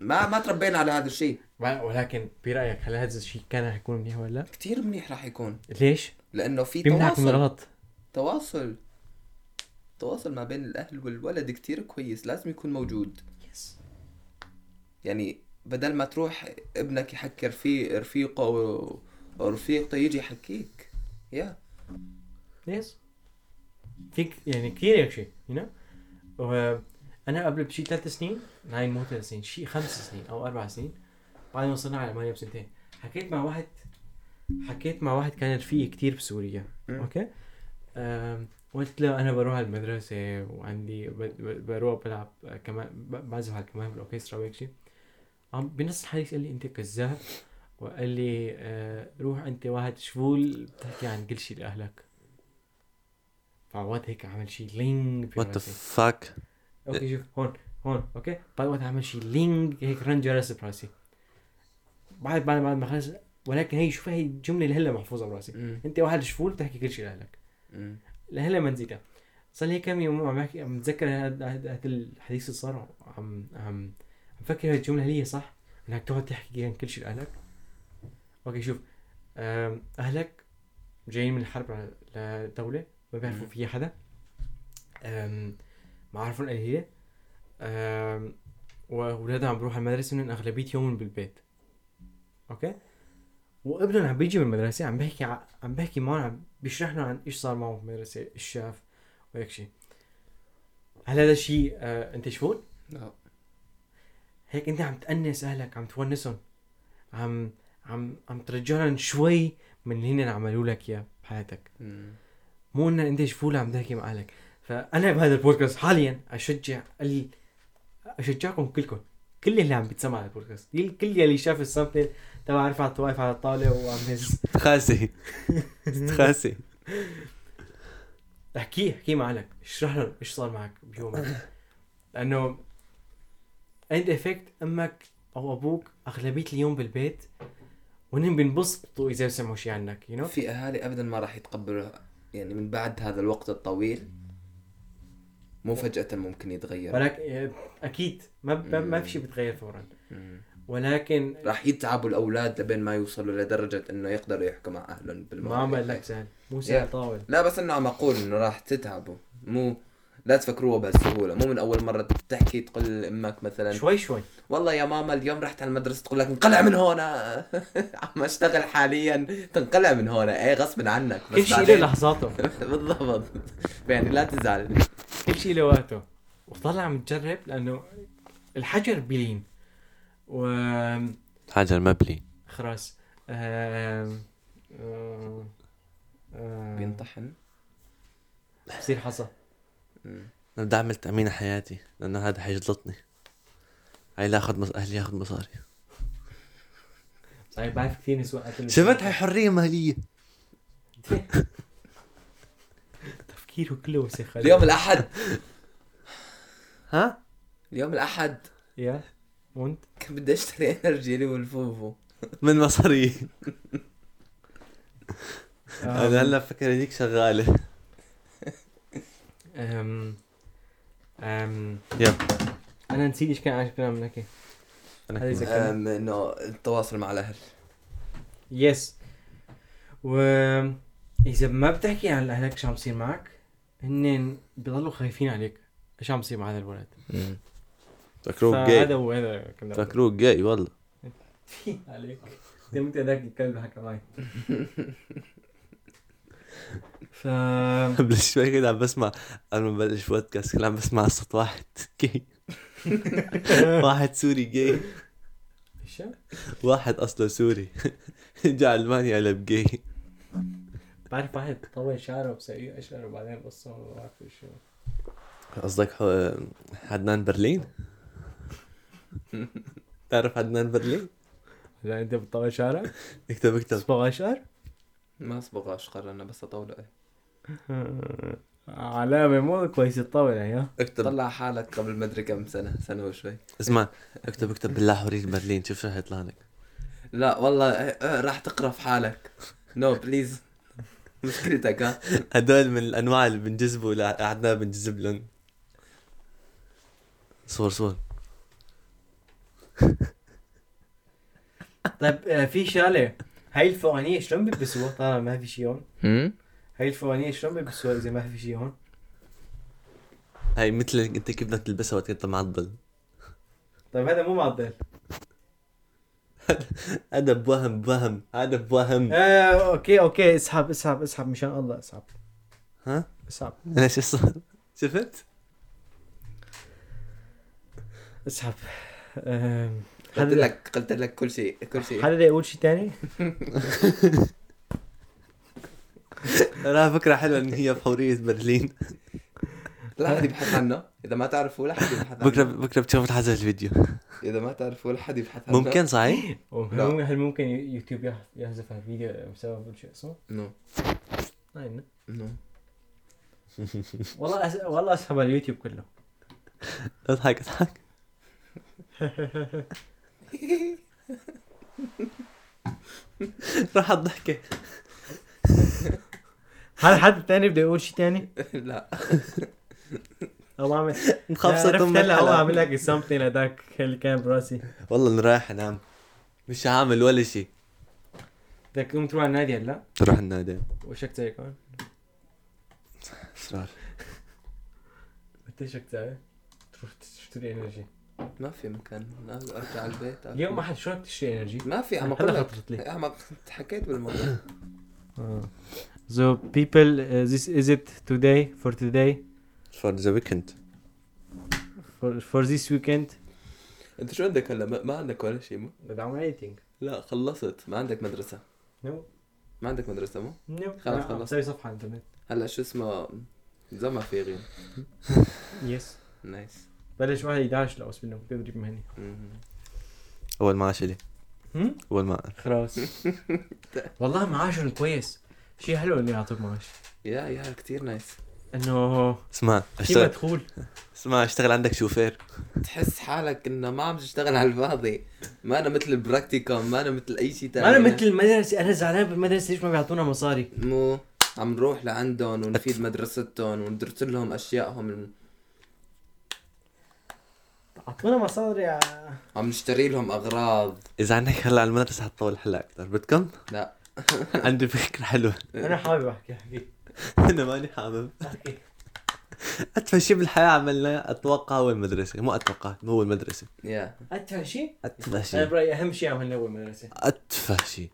ما ما تربينا على هذا الشيء. ولكن برأيك هل هذا الشيء كان حيكون منيح ولا لا؟ كثير منيح راح يكون. ليش؟ لأنه في تواصل. الغلط. تواصل. تواصل ما بين الأهل والولد كتير كويس لازم يكون موجود. yes يعني بدل ما تروح ابنك يحكي رفيق رفيقه و- ورفيقته يجي يحكيك. يا yes فيك يعني كثير هيك شيء you know أنا قبل بشي ثلاث سنين هاي مو ثلاث سنين شيء خمس سنين أو أربع سنين بعد ما وصلنا على المانيا بسنتين حكيت مع واحد حكيت مع واحد كان رفيقي كثير بسوريا. okay قلت له أنا بروح على المدرسة وعندي بروح بلعب كمان بعزف على كمان بالأوركسترا وهيك شيء عم بنص الحديث قال لي أنت كذاب. وقال لي آه روح أنت واحد schwul بتحكي عن كل شيء لأهلك. فعوض هيك عمل شيء لينج what the fuck okay شوف هون هون okay؟ بعد وقت عمل شيء لينج هيك رن جرس براسي. بعد بعد بعد ما خلص ولكن هي شوف هي الجمله اللي هلا محفوظة براسي. أنت واحد شفول بتحكي كل شيء لأهلك. ما نسيتها صار لي كم يوم عم بحكي عم بتذكر هذا الحديث اللي صار. عم عم عم فكر الجمله هي صح؟ إنك تقعد تحكي عن كل شيء لأهلك. أوكي شوف أهلك جايين من الحرب على لدولة ما بيعرفوا. فيها حدا. ما عرفوا اللي هي. أم، واولادها عم بروح على المدرسة من أغلبية يومهم بالبيت. أوكي؟ وابنهم عم بيجي من المدرسة عم بيحكي ع- عم بيحكي معهم عم بيشرح لهم عن إيش صار معه بالمدرسة إيش شاف وهيك شيء هل هذا الشيء آه أنت شفول؟ لا. هيك أنت عم تأنس أهلك عم تونسهم عم عم عم ترجع لهم شوي من اللي هن عملوا لك إياه بحياتك. مو ان أنت schwul عم تحكي مع أهلك. فأنا بهذا البودكاست حاليا أشجع ال... أشجعكم كلكم. كل اللي عم بتسمع على البودكاست. كل كل اللي شاف ال sample تبع رفعت واقف على الطاولة وعم هز خاسي خاسي احكي احكي مع اشرح لهم إيش صار معك بيومك. لأنه انت افكت أمك أو أبوك أغلبية اليوم بالبيت وهن بينبسطوا إذا سمعوا شيء عنك يو نو في أهالي ابدا ما راح يتقبلوا يعني من بعد هذا الوقت الطويل مو فجأة ممكن يتغير. ولكن أكيد ما ما, ما في شيء بيتغير فورا. مم. ولكن راح يتعبوا الأولاد لبين ما يوصلوا لدرجة إنه يقدروا يحكوا مع اهلهم ما بالموضوع. عمل لك سهل مو سهل Yeah. طاول لا بس إنه عم أقول إنه راح تتعبوا. مو لا تفكروها بهالسهولة. مو من أول مرة تحكي تقول لأمك مثلا شوي شوي. والله يا ماما اليوم رحت على المدرسة تقول لك انقلع من هون عم أشتغل حاليا. تنقلع من هون إيه غصب عنك. بس كل شيء له لحظاته. بالضبط. يعني لا تزعل كل شيء له وقته. وطلع عم تجرب لأنه الحجر بيلين و حاجة المبلي خلاص. آم... آم... آم... بينطحن؟ بصير حصى. أنا بدي أعمل تأمين حياتي لأنه هذا حيجلطني. هاي لا آخذ مص... أهلي ياخذ مصاري. صحيح بعرف كثير نسوان شفت هاي حرية مالية؟ تفكيره كله وسخ اليوم الأحد. ها؟ اليوم الأحد. يا. وانت؟ كنت بدي أشتري انرجي لي والفوفو من مصاري. أنا. هلا فكر هذيك شغالة. أم... أم... يب. أنا نسيت إيش كان عايش كمان. ذكرني. أم، إنه التواصل مع الأهل. يس و إذا ما بتحكي عن اهلك شو عم يصير معك؟ هن بيضلوا خايفين عليك. إيش عم يصير مع هذا الولد؟ فكروك جاي. هو هذا فكروك جاي والله. عليك؟ أنت هذاك الكلب حكى معي. ف قبل شوي كده عم بسمع قبل ما بلش بودكاست كنت عم بسمع صوت واحد جاي. واحد سوري جاي. واحد أصله سوري. جا ألمانيا قلب جاي. بعرف واحد طول شعره بسقيه اشقر وبعدين قصه ما بعرف شو قصدك حو... عدنان برلين؟ تعرف عدنان برلين؟ لا انت بتطول شعرك؟ اكتب اكتب. تصبغ اشقر ما اصبغ اشقر أنا بس اطوله إيه. علامة مو كويس تطول يا اكتب. طلع حالك قبل ما ادري كم سنة سنة وشوي. اسمع اكتب اكتب. بالله حرية برلين شوف شو حيطلع لك. لا والله إيه، إيه، راح تقرف حالك. no please مشكلتك ها؟ هدول من الأنواع اللي بنجذبوا لعدنان بنجذب لهم. صور صور. طيب آه، في شغلة. هاي الفوقانية شلون بيلبسوها؟ طالما ما في شي هون. هاي الفوقانية شلون بيلبسوها إذا ما في شي هون؟ هاي مثل إنت كيف بدك تلبسها وقت انت معضل طيب هذا مو معضل. هذا بوهم بوهم. هذا بوهم. آه okay okay. اسحب اسحب اسحب. مشان الله اسحب. ها؟ اسحب. أنا شو صار؟ شفت؟ اسحب. آم، قلت حدا لك قلت لك كل شيء كل شيء. حدا بده يقول شي تاني؟ أنا فكرة حلوة إن هي بحورية برلين. لا حد يبحث عنه إذا ما تعرفوا لا حد يبحث عنه بكرة بكرة بتشوف حسب الفيديو إذا ما تعرفوا لا حد يبحث عنه ممكن صحيح؟ لا. هل ممكن يوتيوب يح- يحذف الفيديو بسبب شو اسمه؟ no. no والله أس... والله أسحب على اليوتيوب كله اضحك اضحك راح الضحكة هل حد تاني بده يقول شي تاني؟ لا أو عامل مخبصة عرفت هلا هو. عامل لك something هذاك اللي كان براسي. والله اني رايح أنام. مش عامل ولا شيء بدك تقوم تروح على النادي هلا؟ روح النادي. وشك زي كمان. اسرار انت شك زي تروح تشتري energy. ما في مكان. لا أرجع على البيت. اليوم ما حد شو بدك تشتري energy؟ ما في عم أقول لك خطرت لي. عم حكيت بالموضوع. So people uh, this is it today for today? for the weekend for for this weekend? انت شو عندك هلا؟ ما, ما عندك ولا شيء مو؟ بدعم editing لا خلصت. ما عندك مدرسة. No. ما عندك مدرسة مو؟ No. خلص، خلص خلص. بسوي صفحة انترنت هلا شو اسمه؟ زي ما في غير yes nice بلش واحد 11 لو اسمه تدريب مهني. أول معاش لي؟ أول ما خلاص. والله معاشهم كويس. شيء حلو إنه يعطوك معاش. yeah yeah كتير nice إنه اسمع اشتغل. مدخول. اسمع اشتغل عندك شوفير تحس حالك إنه ما عم تشتغل على الفاضي. ما أنا مثل ال Praktikum ما أنا مثل أي شيء ثاني أنا مثل المدرسة أنا زعلان بالمدرسة ليش ما بيعطونا مصاري؟ مو عم نروح لعندهم ونفيد مدرستهم وندرس لهم أشيائهم أعطونا مصاري يا عم نشتري لهم أغراض. إذا عندك هلأ على المدرسة حتطول الحلقة أكثر بدكم؟ لا. عندي فكرة حلوة. أنا حابب أحكي أحكي. أنا ماني حابب احكي اتفه شيء بالحياة عملناه أتوقع هو المدرسة. مو أتوقع هو المدرسة. يا. اتفه شيء اتفه أنا شيء برأيي أهم شيء عملنا اول مدرسه اتفه شيء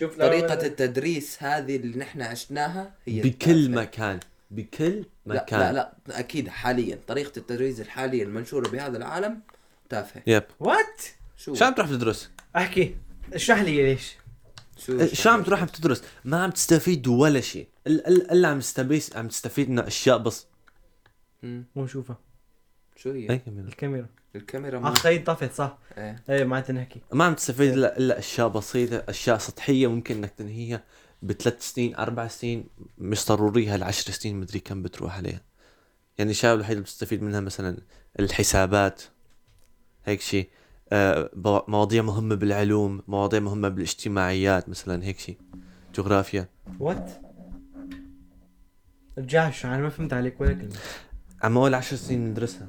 شوف طريقة التدريس هذه اللي نحن عشناها هي بكل. مكان. بكل لا مكان. لا. لا أكيد حاليا. طريقة التدريس الحالية المنشورة بهذا العالم تافهة. يب. وات شو؟ شو عم تروح تدرس؟ أحكي. اشرح لي ليش. شو شو عم تروح عم تدرس؟ ما عم تستفيد ولا شيء. ال- ال- الا عم تستفيد عم تستفيد من أشياء بس. مو نشوفها شو هي؟ هيك من- الكاميرا. الكاميرا مو اخ هي طفت صح. إيه. إيه معناتها نحكي ما عم تستفيد الا إلا أشياء بسيطة أشياء سطحية ممكن إنك تنهيها بثلاث سنين أربع سنين مش ضروري هالعشر سنين مدري كم بتروح عليها. يعني الشيء الوحيد اللي بتستفيد منها مثلا الحسابات هيك شيء. آه مواضيع مهمة بالعلوم مواضيع مهمة بالاجتماعيات مثلا هيك شيء جغرافيا. وات رجعش أنا ما فهمت عليك ولا كلمة. عم اول عشر سنين ندرسها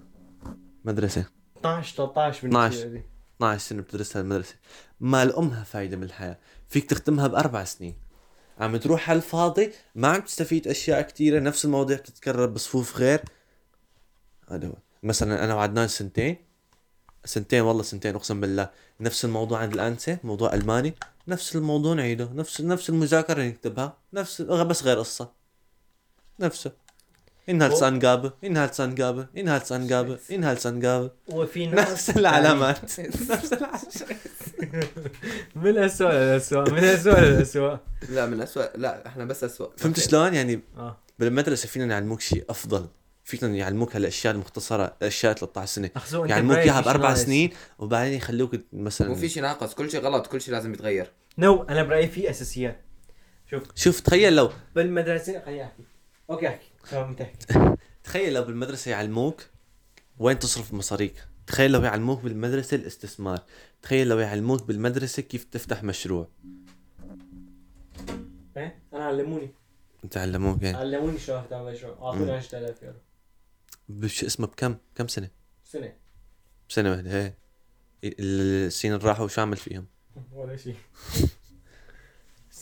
مدرسة. 12 13 من 12. الشيء دي. 12 سنة بتدرسها المدرسة ما لأمها فايدة من الحياة. فيك تختمها بأربع سنين. عم تروح على الفاضي ما عم تستفيد أشياء كثيره نفس المواضيع بتتكرر بصفوف غير. هذا هو. مثلا أنا وعدنان سنتين. سنتين والله سنتين أقسم بالله. نفس الموضوع عند الانسه موضوع ألماني. نفس الموضوع نعيده. نفس نفس المذاكرة نكتبها. نفس بس غير قصة. نفسه. Inhaltsangabe, Inhaltsangabe, Inhaltsangabe, Inhaltsangabe. وفي ناس نفس العلامات. نفس العلامات. من الاسوء للاسوء من الاسوء للاسوء لا من أسوأ لا إحنا بس أسوأ. فهمت شلون؟ يعني آه. بالمدرسة فينا نعلموك شيء أفضل. فينا يعلموك هالأشياء المختصرة أشياء 13 سنة. يعلموك إياها بأربع. سنين وبعدين يخلوك مثلا مو في شيء ناقص كل شيء غلط كل شيء لازم يتغير. no أنا برأيي في أساسيات. شوف. تخيل لو بالمدرسة خليني أحكي. okay أحكي. تمام أنت أحكي. تخيل لو بالمدرسة يعلموك وين تصرف مصاريك. تخيل لو يعلموك بالمدرسة الاستثمار. تخيل لو يعلموك بالمدرسة كيف تفتح مشروع. إيه؟ أنا علموني. أنت علموك يعني علموني شو افتح مشروع. أعطوني 10000 يورو. بش اسمه بكم؟ كم سنة؟ سنة. سنة واحدة هي السنين اللي راحوا شو عمل فيهم؟ ولا شيء.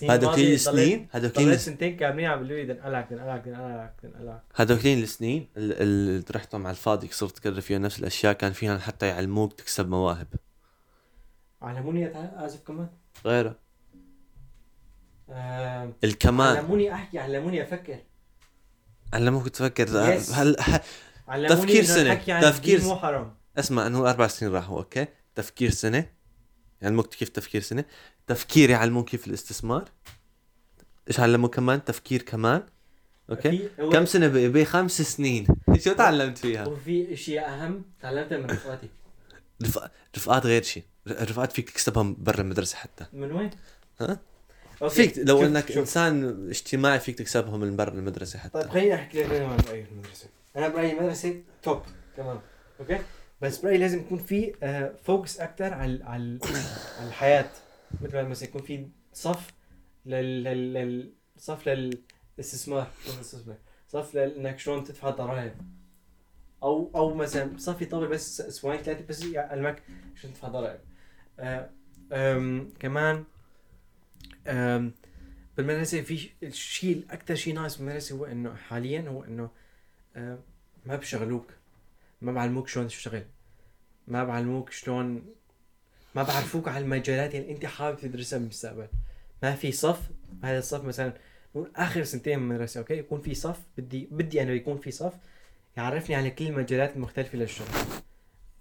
هذا كل السنين؟ هذا كل ضليت سنتين كاملين عم بيقولوا لي دنقلك دنقلك دنقلك دنقلك هذوكلين السنين ال- ال- اللي رحتهم على الفاضي صرت تكرر فيها نفس الأشياء كان فيها حتى يعلموك تكسب مواهب. علموني اعزف كمان. غيره. آه، الكمان. علموني أحكي علموني أفكر. علموك تفكر. Yes. هل تفكير عن تفكير مو حرام. اسمع إنه أربع سنين راحوا okay؟ تفكير سنة. يعلموك كيف تفكير سنة؟ تفكير يعلموك كيف الاستثمار. إيش علموك كمان؟ تفكير كمان. okay؟ كم سنة بقي؟ بقي خمس سنين. شو تعلمت فيها؟ وفي شيء أهم تعلمته من رفقاتي. رف... رفقات غير شيء رفقات فيك تكسبهم برا المدرسة حتى. من وين؟ ها؟ okay، فيك لو شوف- إنك شوف. إنسان اجتماعي فيك تكسبهم من برا المدرسة حتى. طيب خليني أحكي لك أنا عن في المدرسة. أنا برايي المدرسة top تمام. okay؟ بس برايي لازم يكون في آه، focus أكثر على على على الحياة. مثل ما مثلا يكون في صف لل لل- صف للاستثمار. صف لانك شلون تدفع ضرائب. أو أو مثلا صف يطول بس أسبوعين ثلاثة بس يعلمك شلون تدفع ضرائب. آه، كمان أم، بالمدرسة في الشيء الأكثر شيء ناقص بالمدرسة هو إنه حاليا هو آه، ما بشغلوك. ما بعلموك شلون تشتغل. ما بعلموك شلون ما بعرفوك على المجالات اللي أنت حابب تدرسها بالمستقبل. ما في صف هذا الصف مثلا نقول آخر سنتين من المدرسة أوكي؟ يكون في صف بدي بدي أنا يكون في صف يعرفني على كل المجالات المختلفة للشغل.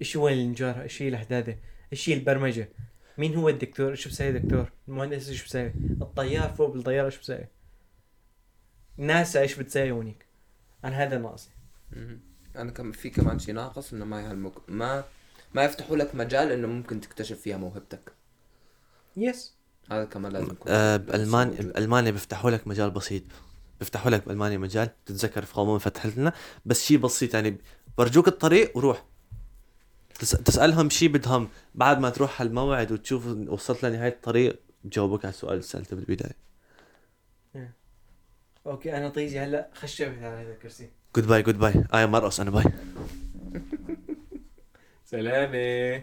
إيش هو النجارة إيش هي الحدادة إيش هي البرمجة؟ مين هو الدكتور؟ إيش بسوي دكتور؟ المهندس إيش بسوي؟ الطيار فوق بالطيارة إيش بسوي؟ ناسا إيش بتسوي هونيك؟ أنا هذا ناقصي مهم. أنا كم في كمان شيء ناقص إنه ما يعلموك ما ما يفتحوا لك مجال إنه ممكن تكتشف فيها موهبتك. yes هذا كمان لازم يكون. آه. بالمانيا بألمانيا بيفتحوا لك مجال بسيط. بيفتحوا لك بألمانيا مجال. بتتذكر في قومون فتحت لنا. بس شيء بسيط يعني برجوك الطريق وروح. تس... تسألهم شيء بدهم. بعد ما تروح على الموعد وتشوف وصلت لنهاية الطريق بجاوبوك على السؤال اللي سألته بالبداية. okay أنا طيزي هلا خشبت على هذا الكرسي. goodbye goodbye اي مرقص أنا bye. سلامة.